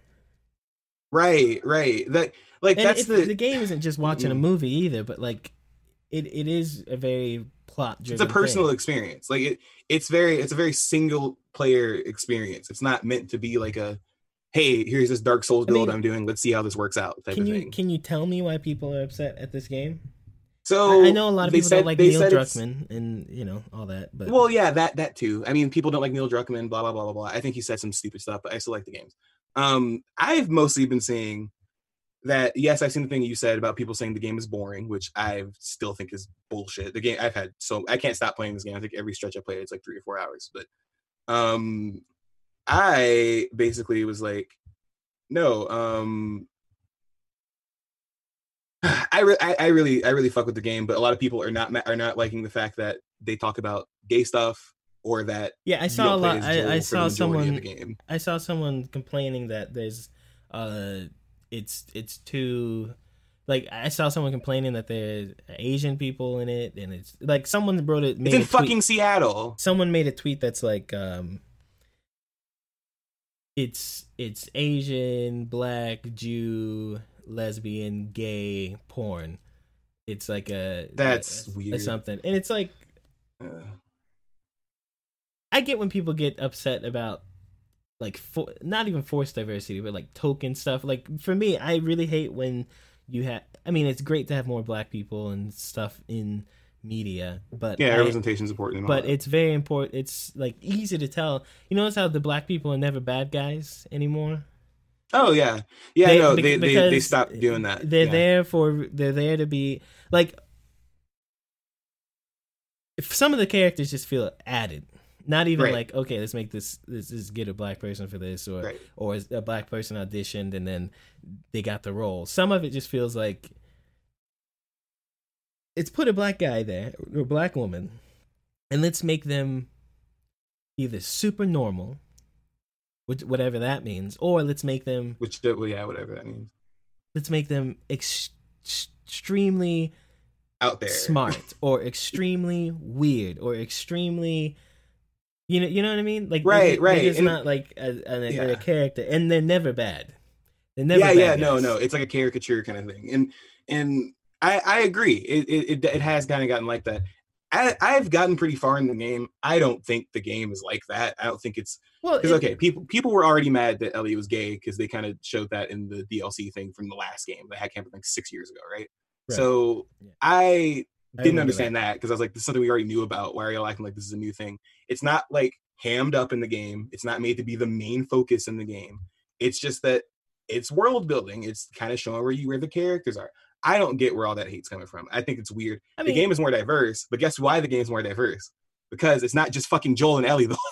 D: Right, right. That like
C: And
D: that's the
C: the game isn't just watching a movie either, but like it it is a very plot
D: it's a personal experience. Like it it's very it's a very single player experience. It's not meant to be like a hey, here's this Dark Souls
C: I
D: build
C: mean,
D: I'm doing. Let's see how this works out
C: Can you
D: thing.
C: can you tell me why people are upset at this game?
D: So
C: I, I know a lot of people
D: said-
C: don't like Neil
D: it's-
C: Druckmann and you know all that, but
D: Well, yeah, that that too. I mean, people don't like Neil Druckmann, blah blah blah blah blah. I think he said some stupid stuff, but I still like the games. Um, I've mostly been seeing that yes, I've seen the thing you said about people saying the game is boring, which I still think is bullshit. The game I've had so I can't stop playing this game. I think every stretch I play it's like three or four hours. But um, I basically was like, no, um. I, re- I, I really I really fuck with the game, but a lot of people are not are not liking the fact that they talk about gay stuff or that
C: yeah, I saw a lot. I, I saw
D: the majority of
C: someone. I saw someone complaining that there's uh it's it's too like I saw someone complaining that there's Asian people in it and it's like someone wrote it made
D: It's in fucking Seattle.
C: someone made a tweet that's like um it's it's Asian, black, Jew, lesbian, gay porn. It's like a
D: That's
C: a-
D: weird.
C: something. And it's like
D: Uh,
C: I get when people get upset about like for, not even forced diversity, but like token stuff. Like for me, I really hate when you have. I mean, it's great to have more black people and stuff in media, but
D: yeah, representation is important.
C: but it's very important. It's like easy to tell. You notice how the black people are never bad guys anymore.
D: Oh yeah, yeah.
C: They-
D: no, they, they they stopped doing that.
C: They're
D: yeah.
C: there for. They're there to be like. If some of the characters just feel added, not even
D: Right.
C: like okay, let's make this. Let's just get a black person for this, or
D: Right.
C: or a black person auditioned and then they got the role. Some of it just feels like it's put a black guy there or a black woman, and let's make them either super normal, which whatever that means, or let's make them
D: Which uh, well, yeah, whatever that means.
C: let's make them ex- extremely
D: Out there,
C: smart or extremely weird or extremely you know you know what I mean like
D: Right, right, and-
C: not like a, a, a character and they're never bad they're never
D: yeah,
C: bad
D: yeah. No,
C: guys.
D: no. It's like a caricature kind of thing, and and I I agree. It it it, it has kind of gotten like that. I, I've gotten pretty far in the game. I don't think the game is like that. I don't think it's
C: well
D: because
C: it-
D: okay, people people were already mad that Ellie was gay because they kind of showed that in the DLC thing from the last game that had came like six years ago, right?
C: Right.
D: So
C: Yeah.
D: I
C: I
D: didn't
C: remember
D: understand that because I was like, this is something we already knew about. Why are y'all acting like this is a new thing? It's not like hammed up in the game. It's not made to be the main focus in the game. It's just that it's world building. It's kind of showing where you where the characters are. I don't get where all that hate's coming from. I think it's weird.
C: I
D: the game is more diverse, but guess why the game's more diverse? Because it's not just fucking Joel and Ellie the whole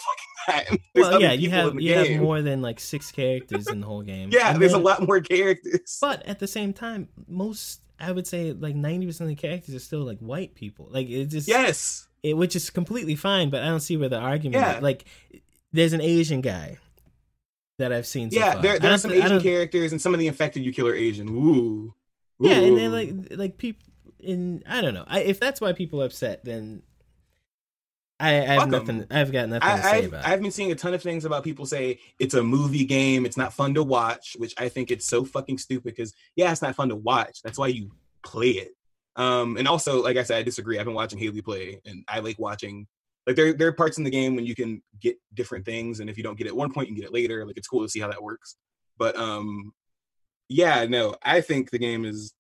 D: fucking time. There's
C: well yeah you have you have more than like six characters in the whole game
D: Yeah,
C: And
D: there's
C: then-
D: a lot more characters.
C: but at the same time most I would say like 90% of the characters are still like white people like it just
D: yes.
C: it, which is completely fine. But I don't see where the argument.
D: Yeah.
C: is. Like, there's an Asian guy that I've seen. So
D: Yeah,
C: far.
D: there, there are some Asian characters, and some of the infected you kill are Asian. Ooh.
C: Yeah, and then like like people in I don't know. I, if that's why people are upset, then I, I have
D: Fuck 'em.
C: nothing. I've got nothing to
D: I,
C: say
D: I've,
C: about.
D: I've
C: it.
D: been seeing a ton of things about people say it's a movie game, it's not fun to watch, which I think it's so fucking stupid because yeah, it's not fun to watch. That's why you play it. Um, and also, like I said, I disagree. I've been watching Haley play, and I like watching. Like there, there are parts in the game when you can get different things, and if you don't get it at one point, you can get it later. Like it's cool to see how that works. But um, yeah, no, I think the game is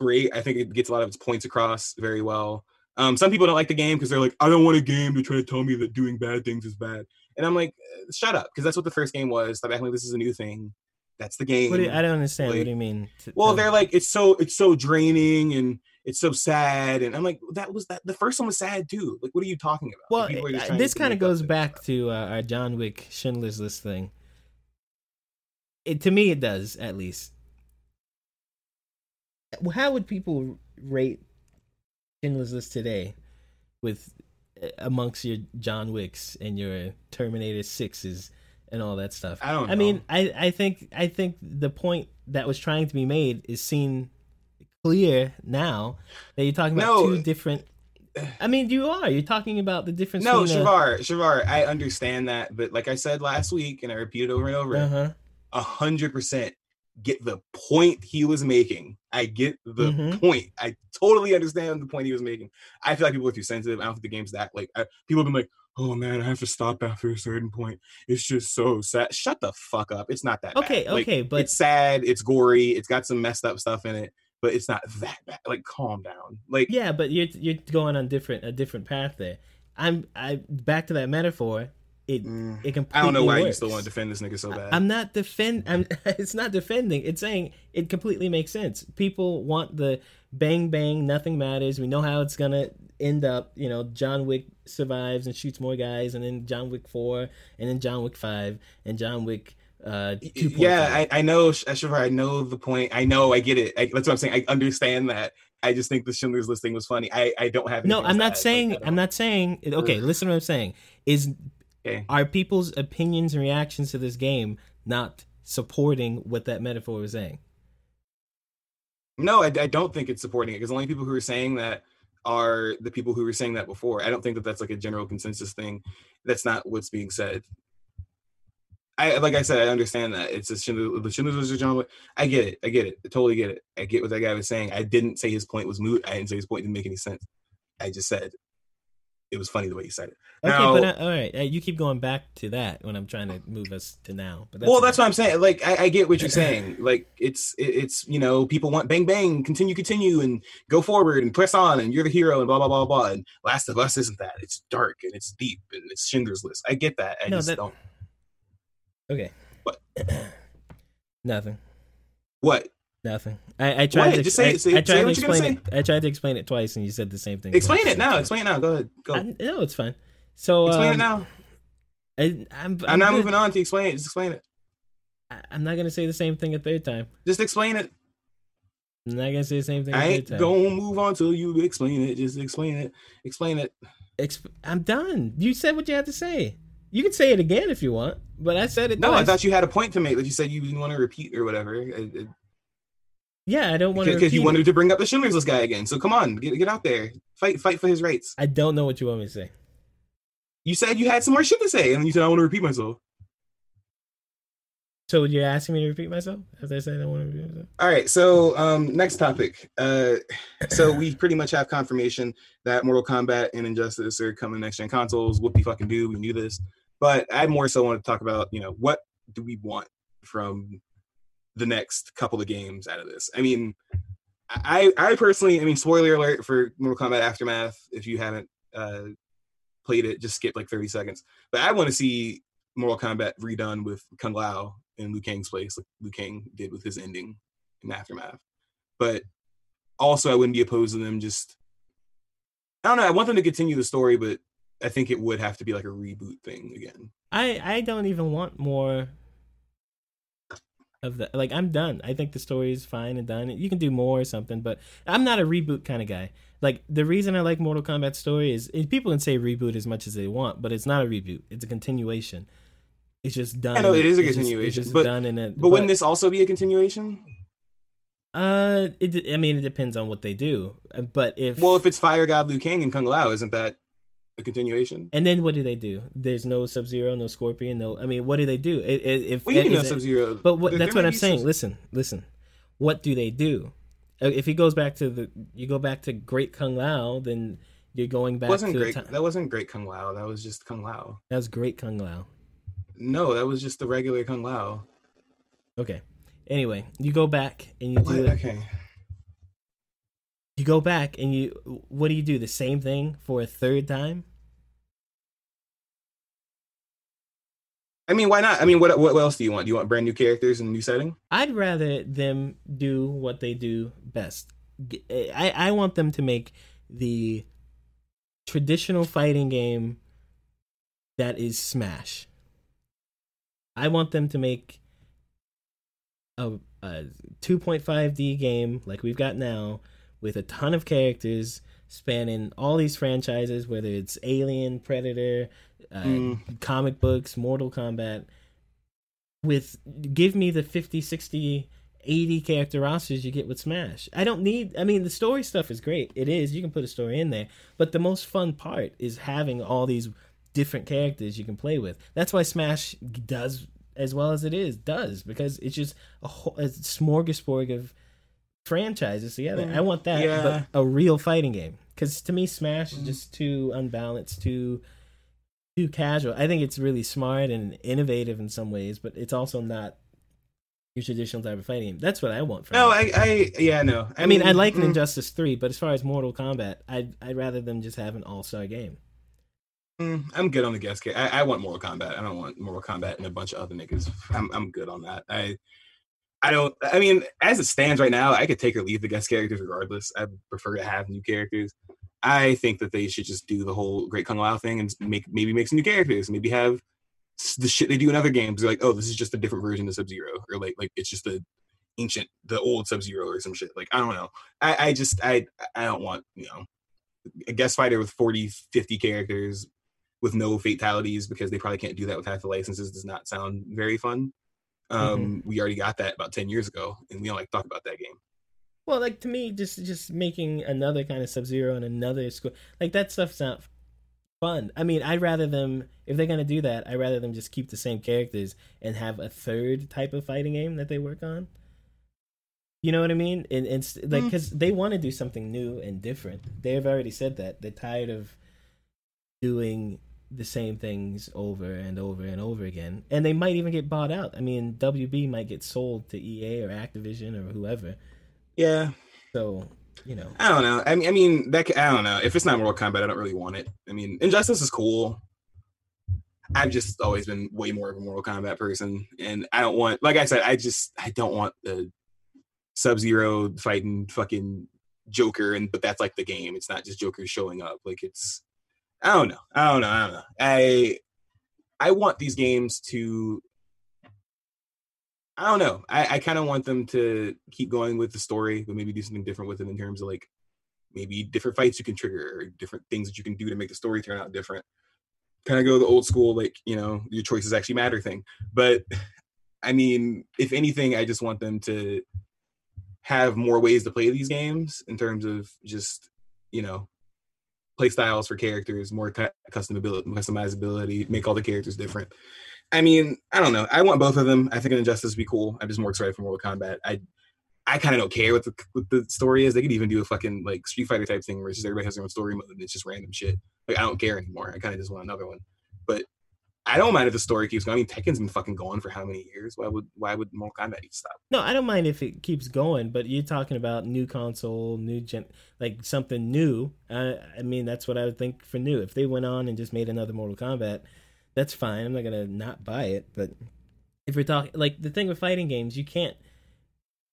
D: great. I think it gets a lot of its points across very well. Um, some people don't like the game because they're like, I don't want a game to try to tell me that doing bad things is bad. And I'm like, uh, shut up, because that's what the first game was. Acting like this is a new thing. That's the game.
C: You- I don't understand. what do you mean? to-
D: well, they're like, it's so it's so draining and it's so sad. And I'm like, that was that the first one was sad too. Like, what are you talking about?
C: well,
D: Like, people are just
C: uh, this kind of goes back to uh, our John Wick Schindler's List thing. It to me, it does at least. How would people rate Schindler's List today, with uh, amongst your John Wicks and your Terminator Sixes and all that stuff?
D: I don't
C: I mean. I I think I think the point that was trying to be made is seen clear now that you're talking about
D: No.
C: two different I mean, you are. You're talking about the difference.
D: no, Shavar, Shavar, I understand that, but like I said last week, and I repeat it over and over,
C: Uh-huh.
D: A hundred percent get the point he was making. I get the
C: Mhm.
D: point. I totally understand the point he was making. I feel like people are too sensitive. I don't think the game's that like I, people have been like, "Oh man, I have to stop after a certain point. It's just so sad." Shut the fuck up. It's not that.
C: Okay,
D: bad. Like,
C: okay, but
D: it's sad. It's gory. It's got some messed up stuff in it, but it's not that bad. Like, calm down. Like,
C: yeah, but you're you're going on different a different path there. I'm I back to that metaphor. It
D: mm,
C: it completely
D: I don't know why you still want to defend this nigga so bad.
C: I'm not defend. I'm. It's not defending. It's saying it completely makes sense. People want the bang bang. Nothing matters. We know how it's gonna end up. You know, John Wick survives and shoots more guys, and then John Wick four, and then John Wick five, and John Wick. Uh,
D: yeah, I, I know, Shavar, I know the point. I know, I get it. I, that's what I'm saying. I understand that. I just think the Schindler's List thing was funny. I, I don't have.
C: no, I'm not saying.
D: I
C: I'm not saying. Okay, listen to what I'm saying. Is
D: Okay.
C: are people's opinions and reactions to this game not supporting what that metaphor was saying?
D: No, I, I don't think it's supporting it because the only people who are saying that are the people who were saying that before. I don't think that that's like a general consensus thing. That's not what's being said. I like I said, I understand that it's a Schindler, the Schindler's. Wick. I get it. I get it. I totally get it. I get what that guy was saying. I didn't say his point was moot. I didn't say his point didn't make any sense. I just said it was funny the way you said it.
C: Okay,
D: Now-
C: but uh, all right, uh, you keep going back to that when I'm trying to move us to now. But
D: well, that's what I'm saying. Like, I, I get what you're saying. Like, it's it, it's you know, people want bang bang, continue, continue, and go forward and press on, and you're the hero, and blah blah blah blah. And Last of Us isn't that. It's dark and it's deep and it's Schindler's List. I get that. I
C: No,
D: just
C: that-
D: don't.
C: okay.
D: What?
C: Nothing.
D: What?
C: Nothing. I, I tried
D: What?
C: to.
D: Just say-
C: I,
D: say-
C: I tried
D: say
C: to
D: what you're gonna
C: explain it. I tried to explain it twice, and you said the same thing.
D: Explain
C: twice.
D: it now. Explain it now. Go ahead. Go.
C: I, no, it's fine. So
D: explain
C: um,
D: it now.
C: I, I'm, I'm,
D: I'm not moving on to explain it. Just explain it.
C: I, I'm not gonna say the same thing a third time.
D: Just explain it.
C: I'm not gonna say the same thing.
D: I
C: a
D: ain't
C: third time.
D: gonna move on till you explain it. Just explain it. Explain it.
C: Exp- I'm done. You said what you had to say. You can say it again if you want, but I said it.
D: No, I thought you had a point to make that you said you didn't want to repeat or whatever. I-
C: Yeah, I don't want to.
D: because you wanted to bring up the Schindler's List guy again. So come on, get get out there, fight fight for his rights.
C: I don't know what you want me to say.
D: You said you had some more shit to say, and you said I want to repeat myself.
C: So you're asking me to repeat myself? As I said, I want to repeat myself.
D: All right, so um, next topic. Uh, so we pretty much have confirmation that Mortal Kombat and Injustice are coming next gen consoles. Whoopie fucking do, we knew this, but I more so want to talk about you know what do we want from the next couple of games out of this. I mean, I I personally, I mean, spoiler alert for Mortal Kombat Aftermath. If you haven't uh, played it, just skip like thirty seconds. But I want to see Mortal Kombat redone with Kung Lao in Liu Kang's place, like Liu Kang did with his ending in Aftermath. But also, I wouldn't be opposed to them just. I don't know. I want them to continue the story, but I think it would have to be like a reboot thing again.
C: I I don't even want more of the Like I'm done. I think the story is fine and done. You can do more or something, but I'm not a reboot kind of guy. Like the reason I like Mortal Kombat story is people can say reboot as much as they want, but it's not a reboot. It's a continuation. It's just done.
D: I know, it is a
C: it's just-
D: continuation,
C: it's just
D: but-
C: done in it.
D: But, wouldn't this also be a continuation?
C: Uh, it. I mean, it depends on what they do. Uh, But if
D: Well, if it's Fire God Liu Kang and Kung Lao, isn't that a continuation?
C: and then what do they do? There's no Sub Zero, no Scorpion, no. I mean, what do they do? It, it, if
D: Well, you know Sub Zero.
C: But what, that's what I'm saying. Listen, listen. What do they do? Uh, If he goes back to the, you go back to Great Kung Lao, then you're going back
D: wasn't
C: to
D: great.
C: the time.
D: That wasn't great Kung Lao. That was just Kung Lao.
C: That was Great Kung Lao.
D: No, that was just the regular Kung Lao.
C: Okay. Anyway, you go back and you do
D: What?
C: it.
D: Okay.
C: You go back and you. What do you do? The same thing for a third time?
D: I mean, why not? I mean, what what else do you want? Do you want brand new characters and new setting?
C: I'd rather them do what they do best. I I want them to make the traditional fighting game that is Smash. I want them to make a, a 2.5D game like we've got now with a ton of characters spanning all these franchises, whether it's Alien, Predator, uh,
D: Mm.
C: comic books, Mortal Kombat. With give me the 50, 60 80 character rosters you get with Smash. I don't need I mean the story stuff is great. It is. You can put a story in there, but the most fun part is having all these different characters you can play with. That's why Smash does as well as it is does because it's just a, whole, a smorgasbord of franchises together. I want that,
D: Yeah.
C: but a real fighting game. Because to me, Smash is just too unbalanced, too too casual. I think it's really smart and innovative in some ways, but it's also not your traditional type of fighting game. That's what I want from
D: No,
C: it.
D: I, I, yeah, no.
C: I mean, I like an
D: mm,
C: Injustice Three, but as far as Mortal Kombat, I'd I'd rather them just have an all star game.
D: mm, I'm good on the guest character. I, I want Mortal Kombat. I don't want Mortal Kombat and a bunch of other niggas. I'm, I'm good on that. I, I don't. I mean, as it stands right now, I could take or leave the guest characters regardless. I prefer to have new characters. I think that they should just do the whole Great Kung Lao thing and make maybe make some new characters. Maybe have the shit they do in other games. They're like, oh, this is just a different version of Sub Zero, or like like it's just the ancient, the old Sub Zero or some shit. Like I don't know. I, I just I I don't want you know a guest fighter with 40, 50 characters with no fatalities because they probably can't do that with half the licenses. Does not sound very fun. Um, We already got that about ten years ago, and we don't like talk about that game.
C: Well, like to me, just just making another kind of Sub Zero and another school like that stuff's not fun. I mean, I'd rather them if they're gonna do that. I'd rather them just keep the same characters and have a third type of fighting game that they work on. You know what I mean? And it's like because they want to do something new and different. They've already said that they're tired of doing the same things over and over and over again, and they might even get bought out. I mean, WB might get sold to EA or Activision or whoever.
D: Yeah,
C: So you know,
D: I don't know. I mean, I mean that. I don't know. If it's not Mortal Kombat, I don't really want it. I mean, Injustice is cool. I've just always been way more of a Mortal Kombat person, and I don't want. Like I said, I just I don't want the Sub Zero fighting fucking Joker, and but that's like the game. It's not just Joker showing up. Like it's. I don't know. I don't know. I don't know. I I want these games to. I don't know. I, I kind of want them to keep going with the story, but maybe do something different with it in terms of like maybe different fights you can trigger or different things that you can do to make the story turn out different. Kind of go the old school, like, you know, your choices actually matter thing. But I mean, if anything, I just want them to have more ways to play these games in terms of just, you know, play styles for characters, more cu- customability, customizability, make all the characters different. I mean, I don't know. I want both of them. I think an Injustice would be cool. I'm just more excited for Mortal Kombat. I I kind of don't care what the what the story is. They could even do a fucking like Street Fighter type thing where it's just everybody has their own story mode and it's just random shit. Like I don't care anymore. I kind of just want another one. But I don't mind if the story keeps going. I mean, Tekken's been fucking going for how many years? Why would why would Mortal Kombat to stop?
C: no, I don't mind if it keeps going, but you're talking about new console, new gen, like something new. I, I mean, that's what I would think for new. If they went on and just made another Mortal Kombat, that's fine. I'm not gonna not buy it. But if we're talking like the thing with fighting games, you can't.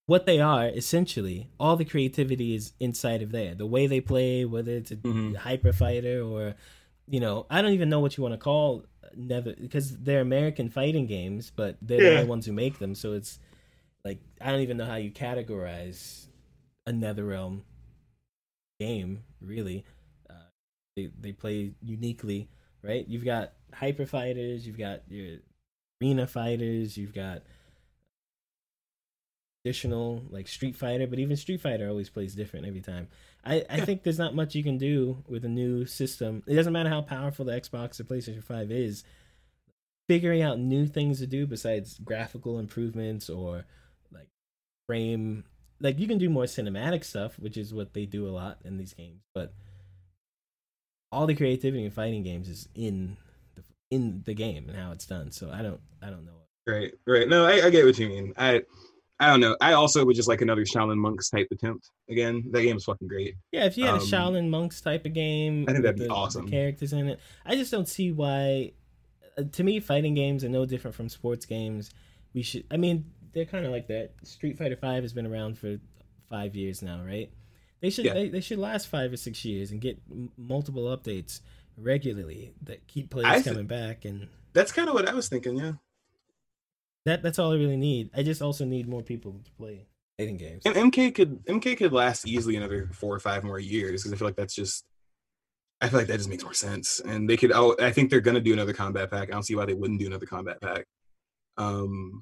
C: What they are essentially, all the creativity is inside of there. The way they play, whether it's a
D: Mhm.
C: hyper fighter or, you know, I don't even know what you want to call never because they're American fighting games, but they're the only ones who make them. So it's like I don't even know how you categorize a NetherRealm game. Really, uh, they they play uniquely, right? You've got hyper fighters, you've got your arena fighters, you've got traditional like Street Fighter, but even Street Fighter always plays different every time. I, I think there's not much you can do with a new system. It doesn't matter how powerful the Xbox or PlayStation 5 is. Figuring out new things to do besides graphical improvements or like frame like you can do more cinematic stuff, which is what they do a lot in these games, but all the creativity in fighting games is in the in the game and how it's done. So I don't I don't know.
D: Right, right. No, I, I get what you mean. I I don't know. I also would just like another Shaolin Monks type attempt. Again, that game is fucking great.
C: Yeah, if you had a
D: Um,
C: Shaolin monks type of game,
D: I think that'd be
C: the-
D: awesome.
C: Characters in it, I just don't see why. uh, To me, fighting games are no different from sports games. We should. I mean, they're kind of like that. Street Fighter Five has been around for five years now, right? They should.
D: Yeah.
C: They, they should last five or six years and get m- multiple updates regularly that keep players
D: I thi-
C: coming back, and
D: That's kind of what I was thinking. Yeah.
C: That that's all I really need. I just also need more people to play fighting games.
D: And MK could MK could last easily another four or five more years because I feel like that's just I feel like that just makes more sense. And they could oh I think they're gonna do another Kombat Pack. I don't see why they wouldn't do another Kombat Pack. Um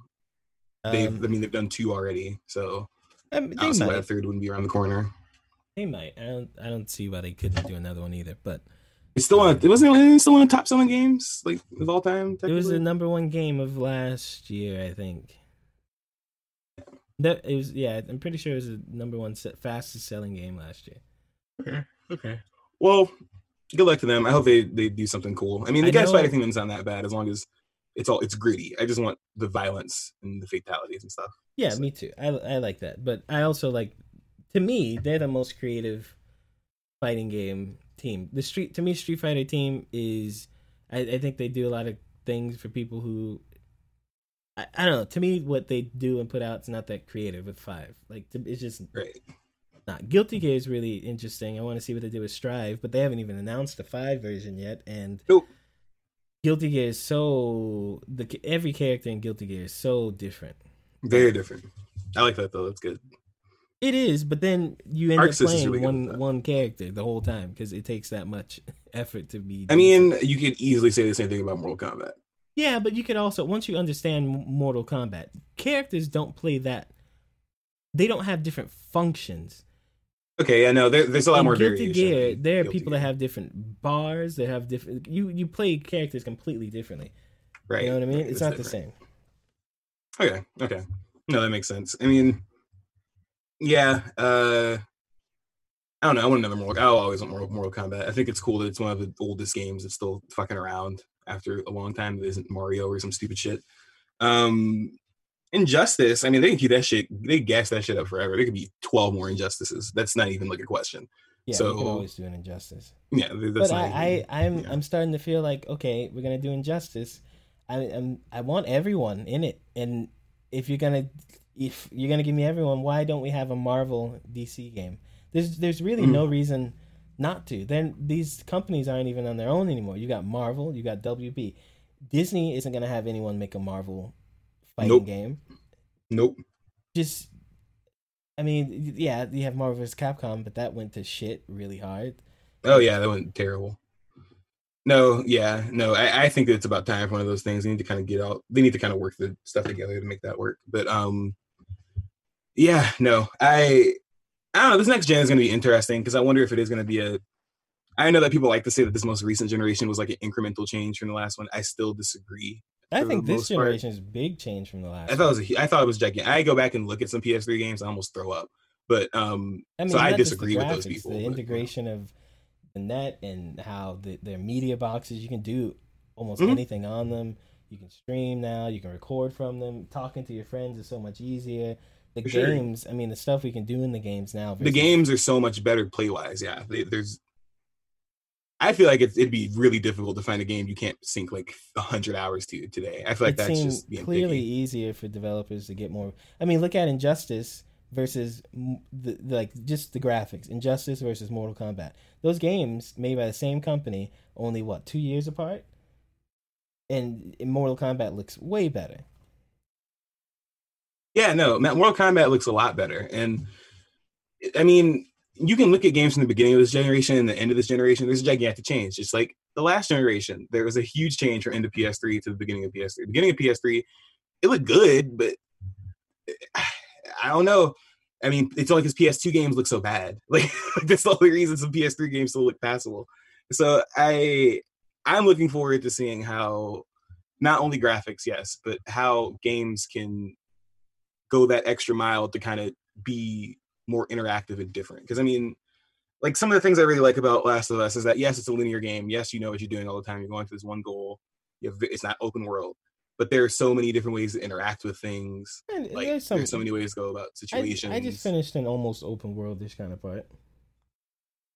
D: they've
C: Um,
D: I mean they've done two already, so
C: I mean,
D: I don't see why a third wouldn't be around the corner.
C: They might. I don't. I don't see why they couldn't do another one either. But
D: It's still on. It wasn't it was still one of the top selling games like of all time.
C: it was the number one game of last year, I think. That it was. Yeah, I'm pretty sure it was the number one se- fastest selling game last year.
D: Okay. Okay. Well, good luck to them. I hope they they do something cool. I mean, the
C: I
D: guys fighting theme doesn't sound that bad as long as it's all it's gritty. I just want the violence and the fatalities and stuff.
C: Yeah, me too. I I like that, but I also like. To me, they're the most creative fighting game team. The street to me, Street Fighter team is. I, I think they do a lot of things for people who. I, I don't know. To me, what they do and put out is not that creative with five. Like it's just
D: Right.
C: not. Guilty Gear is really interesting. I want to see what they do with Strive, but they haven't even announced the five version yet. And
D: Nope.
C: Guilty Gear is so the every character in Guilty Gear is so different.
D: Very different. I like that though. That's good.
C: It is, but then you end up playing
D: really
C: one one character the whole time because it takes that much effort to be.
D: I mean, you could easily say the same thing about Mortal Kombat.
C: yeah, but you could also once you understand Mortal Kombat, characters don't play that. They don't have different functions.
D: Okay, yeah, no, there, there's a lot
C: in
D: more
C: Guilty
D: variation.
C: Gear, there are
D: Guilty
C: people that have different bars. They have different. You you play characters completely differently.
D: right.
C: You know what I mean?
D: right,
C: It's not the same.
D: Okay, okay. No, that makes sense. I mean, yeah, uh I don't know. I want another Mortal. I'll always want Mortal, Mortal Kombat. I think it's cool that it's one of the oldest games that's still fucking around after a long time. That isn't Mario or some stupid shit. Um, Injustice. I mean, they can keep that shit. They gas that shit up forever. There could be twelve more Injustices. That's not even like a question.
C: Yeah,
D: So-
C: we can always do an injustice.
D: Yeah, that's
C: but I, I I'm
D: yeah.
C: I'm starting to feel like okay, we're gonna do injustice. I I'm, I want everyone in it, and if you're gonna if you're gonna give me everyone, why don't we have a Marvel DC game? There's there's really
D: Mm.
C: no reason not to. Then these companies aren't even on their own anymore. You got Marvel, you got WB. Disney isn't gonna have anyone make a Marvel fighting
D: Nope.
C: game.
D: Nope.
C: Just I mean, yeah, you have Marvel vs. Capcom, but that went to shit really hard.
D: Oh yeah, that went terrible. No, yeah, no. I, I think that it's about time for one of those things. They need to kind of get out. They need to kind of work the stuff together to make that work. But um, yeah, no. I I don't know. This next gen is going to be interesting because I wonder if it is going to be a. I know that people like to say that this most recent generation was like an incremental change from the last one. I still disagree.
C: I think this generation is big change from the last.
D: I thought it was a, I thought it was gigantic. I go back and look at some PS3 games, I almost throw up. But um,
C: I mean,
D: so I
C: not just the
D: disagree with those people.
C: The
D: but, you know.
C: integration of the net and how the, their media boxes, you can do almost
D: Mhm.
C: anything on them. You can stream now. You can record from them. Talking to your friends is so much easier. The
D: For sure.
C: games, I mean, the stuff we can do in the games now.
D: the games are so much better play wise. Yeah, They- there's. I feel like it'd be really difficult to find a game you can't sink like hundred hours to today. I feel like
C: it
D: that's just
C: clearly
D: picky.
C: easier for developers to get more. I mean, look at Injustice versus the- like just the graphics. Injustice versus Mortal Kombat. Those games made by the same company, only what two years apart, and Mortal Kombat looks way better.
D: Yeah, no, Mortal Kombat looks a lot better, and I mean, you can look at games from the beginning of this generation and the end of this generation. There's a gigantic change. Just like the last generation, there was a huge change from end of PS3 to the beginning of PS3. The beginning of PS3, it looked good, but I don't know. I mean, it's only because PS2 games look so bad. Like that's the only reason some PS3 games still look passable. So I I'm looking forward to seeing how not only graphics, yes, but how games can go that extra mile to kind of be more interactive and different. Because I mean, like some of the things I really like about Last of Us is that yes, it's a linear game. Yes, you know what you're doing all the time. You're going to this one goal. You have, it's not open world, but there are so many different ways to interact with things.
C: And
D: Like
C: there's some.
D: there's so many ways to go about
C: I,
D: situations.
C: I just finished an almost open world-ish kind of part.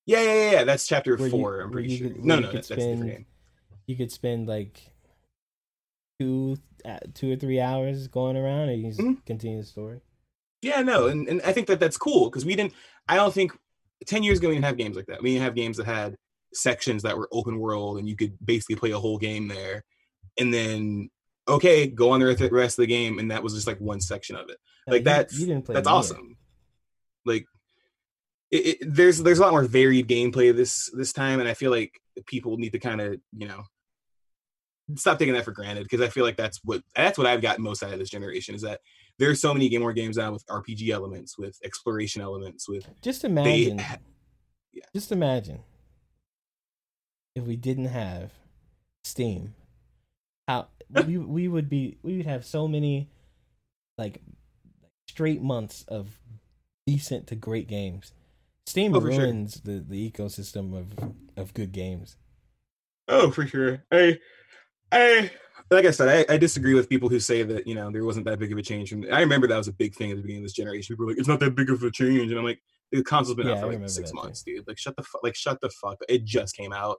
D: Yeah, yeah, yeah, yeah. That's chapter
C: Where you-
D: four. I'm pretty sure.
C: could-
D: no, no,
C: you
D: that's,
C: could
D: that's a different game.
C: You could spend like two, two or three hours going around, and you just
D: Mhm.
C: continue the story.
D: Yeah, no, and, and I think that that's cool because we didn't. I don't think ten years ago we didn't have games like that. We didn't have games that had sections that were open world and you could basically play a whole game there, and then okay, go on the rest- of the game, and that was just like one section of it. Like
C: you-
D: that's
C: you didn't play
D: that's awesome. Like it, it, there's there's a lot more varied gameplay this this time, and I feel like people need to kind of you know stop taking that for granted because I feel like that's what that's what I've gotten most out of this generation is that there's so many game more games now with RPG elements, with exploration elements, with
C: Just imagine.
D: ha- yeah.
C: Just imagine if we didn't have Steam. How we we would be we would have so many like straight months of decent to great games. Steam
D: Oh, for sure.
C: the, the ecosystem of of good games.
D: Oh, for sure. I, I, like I said, I, I disagree with people who say that you know there wasn't that big of a change. From I remember that was a big thing at the beginning of this generation. People were like, "It's not that big of a change," and I'm like, "The console's been
C: Yeah,
D: out for
C: remember
D: like six
C: that, too.
D: months, dude. Like, shut the fuck, like shut the fuck. It just came out.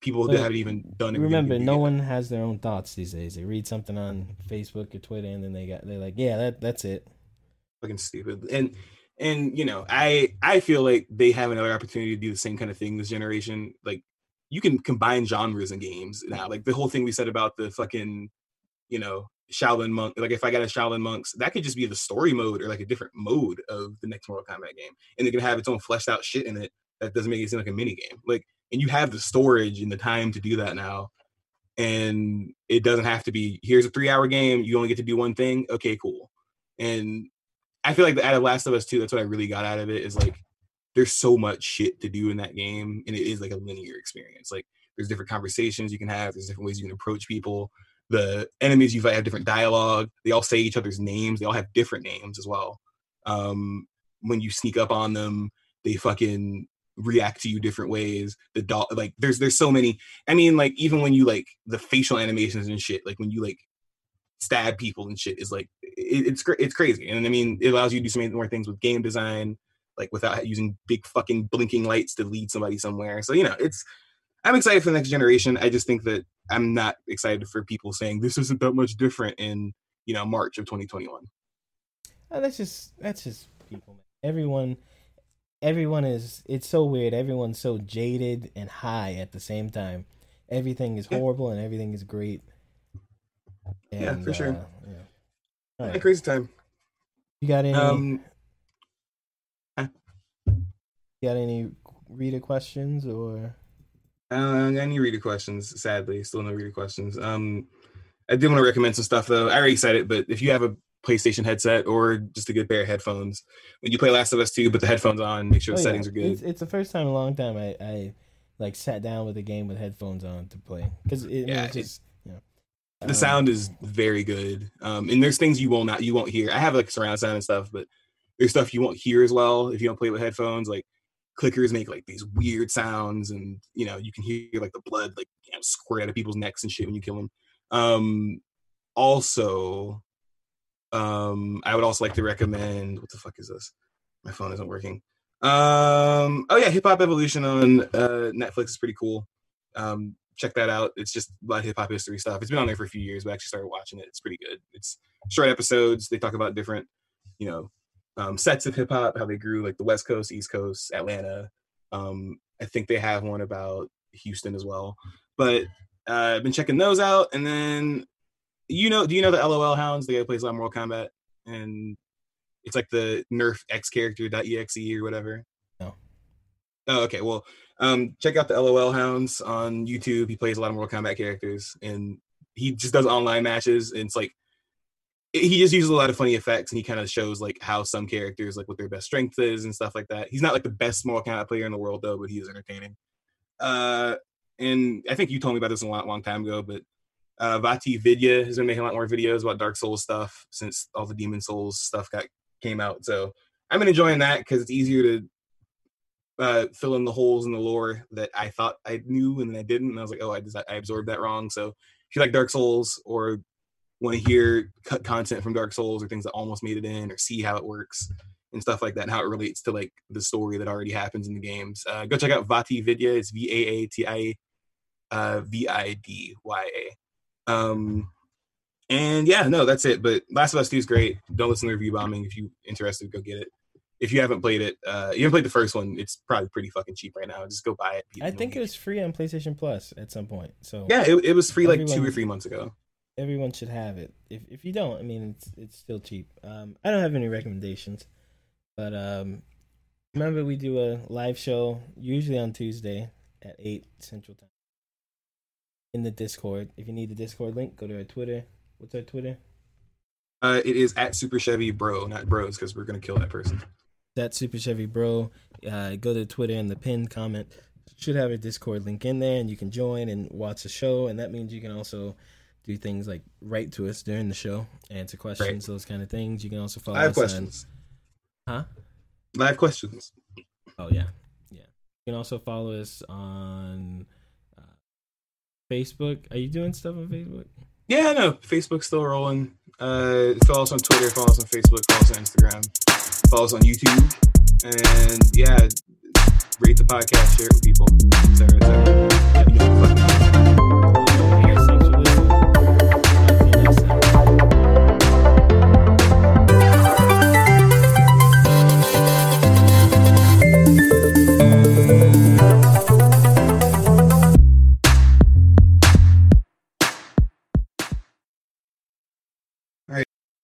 D: People
C: But
D: haven't even done it.
C: Remember, no one has their own thoughts these days. They read something on Facebook or Twitter, and then they got they're like, "Yeah, that that's it."
D: fucking stupid. And and you know, I I feel like they have another opportunity to do the same kind of thing this generation. Like you can combine genres in games now. Like the whole thing we said about the fucking, you know, Shaolin monk. Like if I got a Shaolin monks, that could just be the story mode or like a different mode of the next Mortal Kombat game, and it can have its own fleshed out shit in it that doesn't make it seem like a mini game. Like, and you have the storage and the time to do that now. And it doesn't have to be here's a three hour game. You only get to do one thing. Okay, cool. And I feel like the out of Last of Us 2, that's what I really got out of it is like there's so much shit to do in that game, and it is like a linear experience. Like there's different conversations you can have, there's different ways you can approach people. The enemies you fight have different dialogue. They all say each other's names. They all have different names as well. Um, when you sneak up on them, they fucking react to you different ways. The dog, like there's there's so many. I mean, like even when you like the facial animations and shit, like when you like stab people and shit is like it, it's it's crazy. And I mean, it allows you to do so many more things with game design, like without using big fucking blinking lights to lead somebody somewhere. So you know, it's I'm excited for the next generation. I just think that I'm not excited for people saying this isn't that much different in you know March of 2021.
C: Uh, that's just that's just people. Everyone, everyone is. It's so weird. Everyone's so jaded and high at the same time. Everything is
D: Yeah.
C: horrible and everything is great.
D: Yeah,
C: And,
D: for sure.
C: uh, yeah.
D: Yeah,
C: right.
D: crazy time.
C: You got any?
D: Um,
C: you got any reader questions or?
D: Uh, any reader questions? Sadly, still no reader questions. Um, I did want to recommend some stuff though. I already said it, but if you have a PlayStation headset or just a good pair of headphones, when you play Last of Us 2, put the headphones on, make sure the
C: Oh, yeah.
D: settings are good.
C: It's, it's the first time in a long time I, I like sat down with a game with headphones on to play because it,
D: Yeah,
C: it's just you know
D: the
C: um,
D: sound is very good. Um, and there's things you will not you won't hear. I have like surround sound and stuff, but there's stuff you won't hear as well if you don't play with headphones. Like clickers make like these weird sounds, and you know you can hear like the blood like you know, squirt out of people's necks and shit when you kill them. Um, also, um, I would also like to recommend what the fuck is this? My phone isn't working. Um, oh yeah, Hip Hop Evolution on uh, Netflix is pretty cool. Um, check that out. It's just about hip hop history stuff. It's been on there for a few years, but I actually started watching it. It's pretty good. It's short episodes. They talk about different, you know, um, sets of hip hop, how they grew, like the West Coast, East Coast, Atlanta. Um, I think they have one about Houston as well. But uh, I've been checking those out, and then you know, do you know the LOL Hounds? The guy who plays a lot of Mortal Kombat, and it's like the Nerf X character .exe or whatever.
C: No.
D: Oh, okay. Well, um, check out the LOL Hounds on YouTube. He plays a lot of Mortal Kombat characters, and he just does online matches. And it's like he just uses a lot of funny effects, and he kind of shows like how some characters, like what their best strength is and stuff like that. He's not like the best Mortal Kombat player in the world though, but he is entertaining. Uh, and I think you told me about this a long, long time ago, but uh, Vaati Vidya has been making a lot more videos about Dark Souls stuff since all the Demon Souls stuff got came out. So I've been enjoying that because it's easier to uh, fill in the holes in the lore that I thought I knew and then I didn't. And I was like, oh, I, just, I absorbed that wrong. So if you like Dark Souls or want to hear cut content from Dark Souls or things that almost made it in or see how it works and stuff like that and how it relates to like the story that already happens in the games, uh, go check out Vaati Vidya. It's V A A T I uh, V I D Y A. Um, and yeah, no, that's it. But Last of Us 2 is great. Don't listen to review bombing. If you're interested, go get it. If you haven't played it, uh, you haven't played the first one, it's probably pretty fucking cheap right now. Just go buy it.
C: I think it was free on PlayStation Plus at some point. So
D: Yeah, it, it was free like two or three months ago.
C: Everyone should have it. If if you don't, I mean, it's it's still cheap. Um, I don't have any recommendations, but um, remember we do a live show usually on Tuesday at eight Central Time in the Discord. If you need the Discord link, go to our Twitter. What's our Twitter?
D: Uh, it is at Super Chevy Bro, not Bros, because we're gonna kill that person.
C: That Super Chevy Bro. Uh, go to Twitter and the pinned comment should have a Discord link in there, and you can join and watch the show. And that means you can also do things like write to us during the show, answer questions, those kind of things. You can also follow
D: I have
C: us
D: questions.
C: on, huh?
D: I have questions.
C: Oh yeah, yeah. You can also follow us on uh, Facebook. Are you doing stuff on Facebook?
D: Yeah, no, Facebook's still rolling. Uh, follow us on Twitter, follow us on Facebook, follow us on Instagram, follow us on YouTube, and yeah, rate the podcast, share it with people, etc., etc.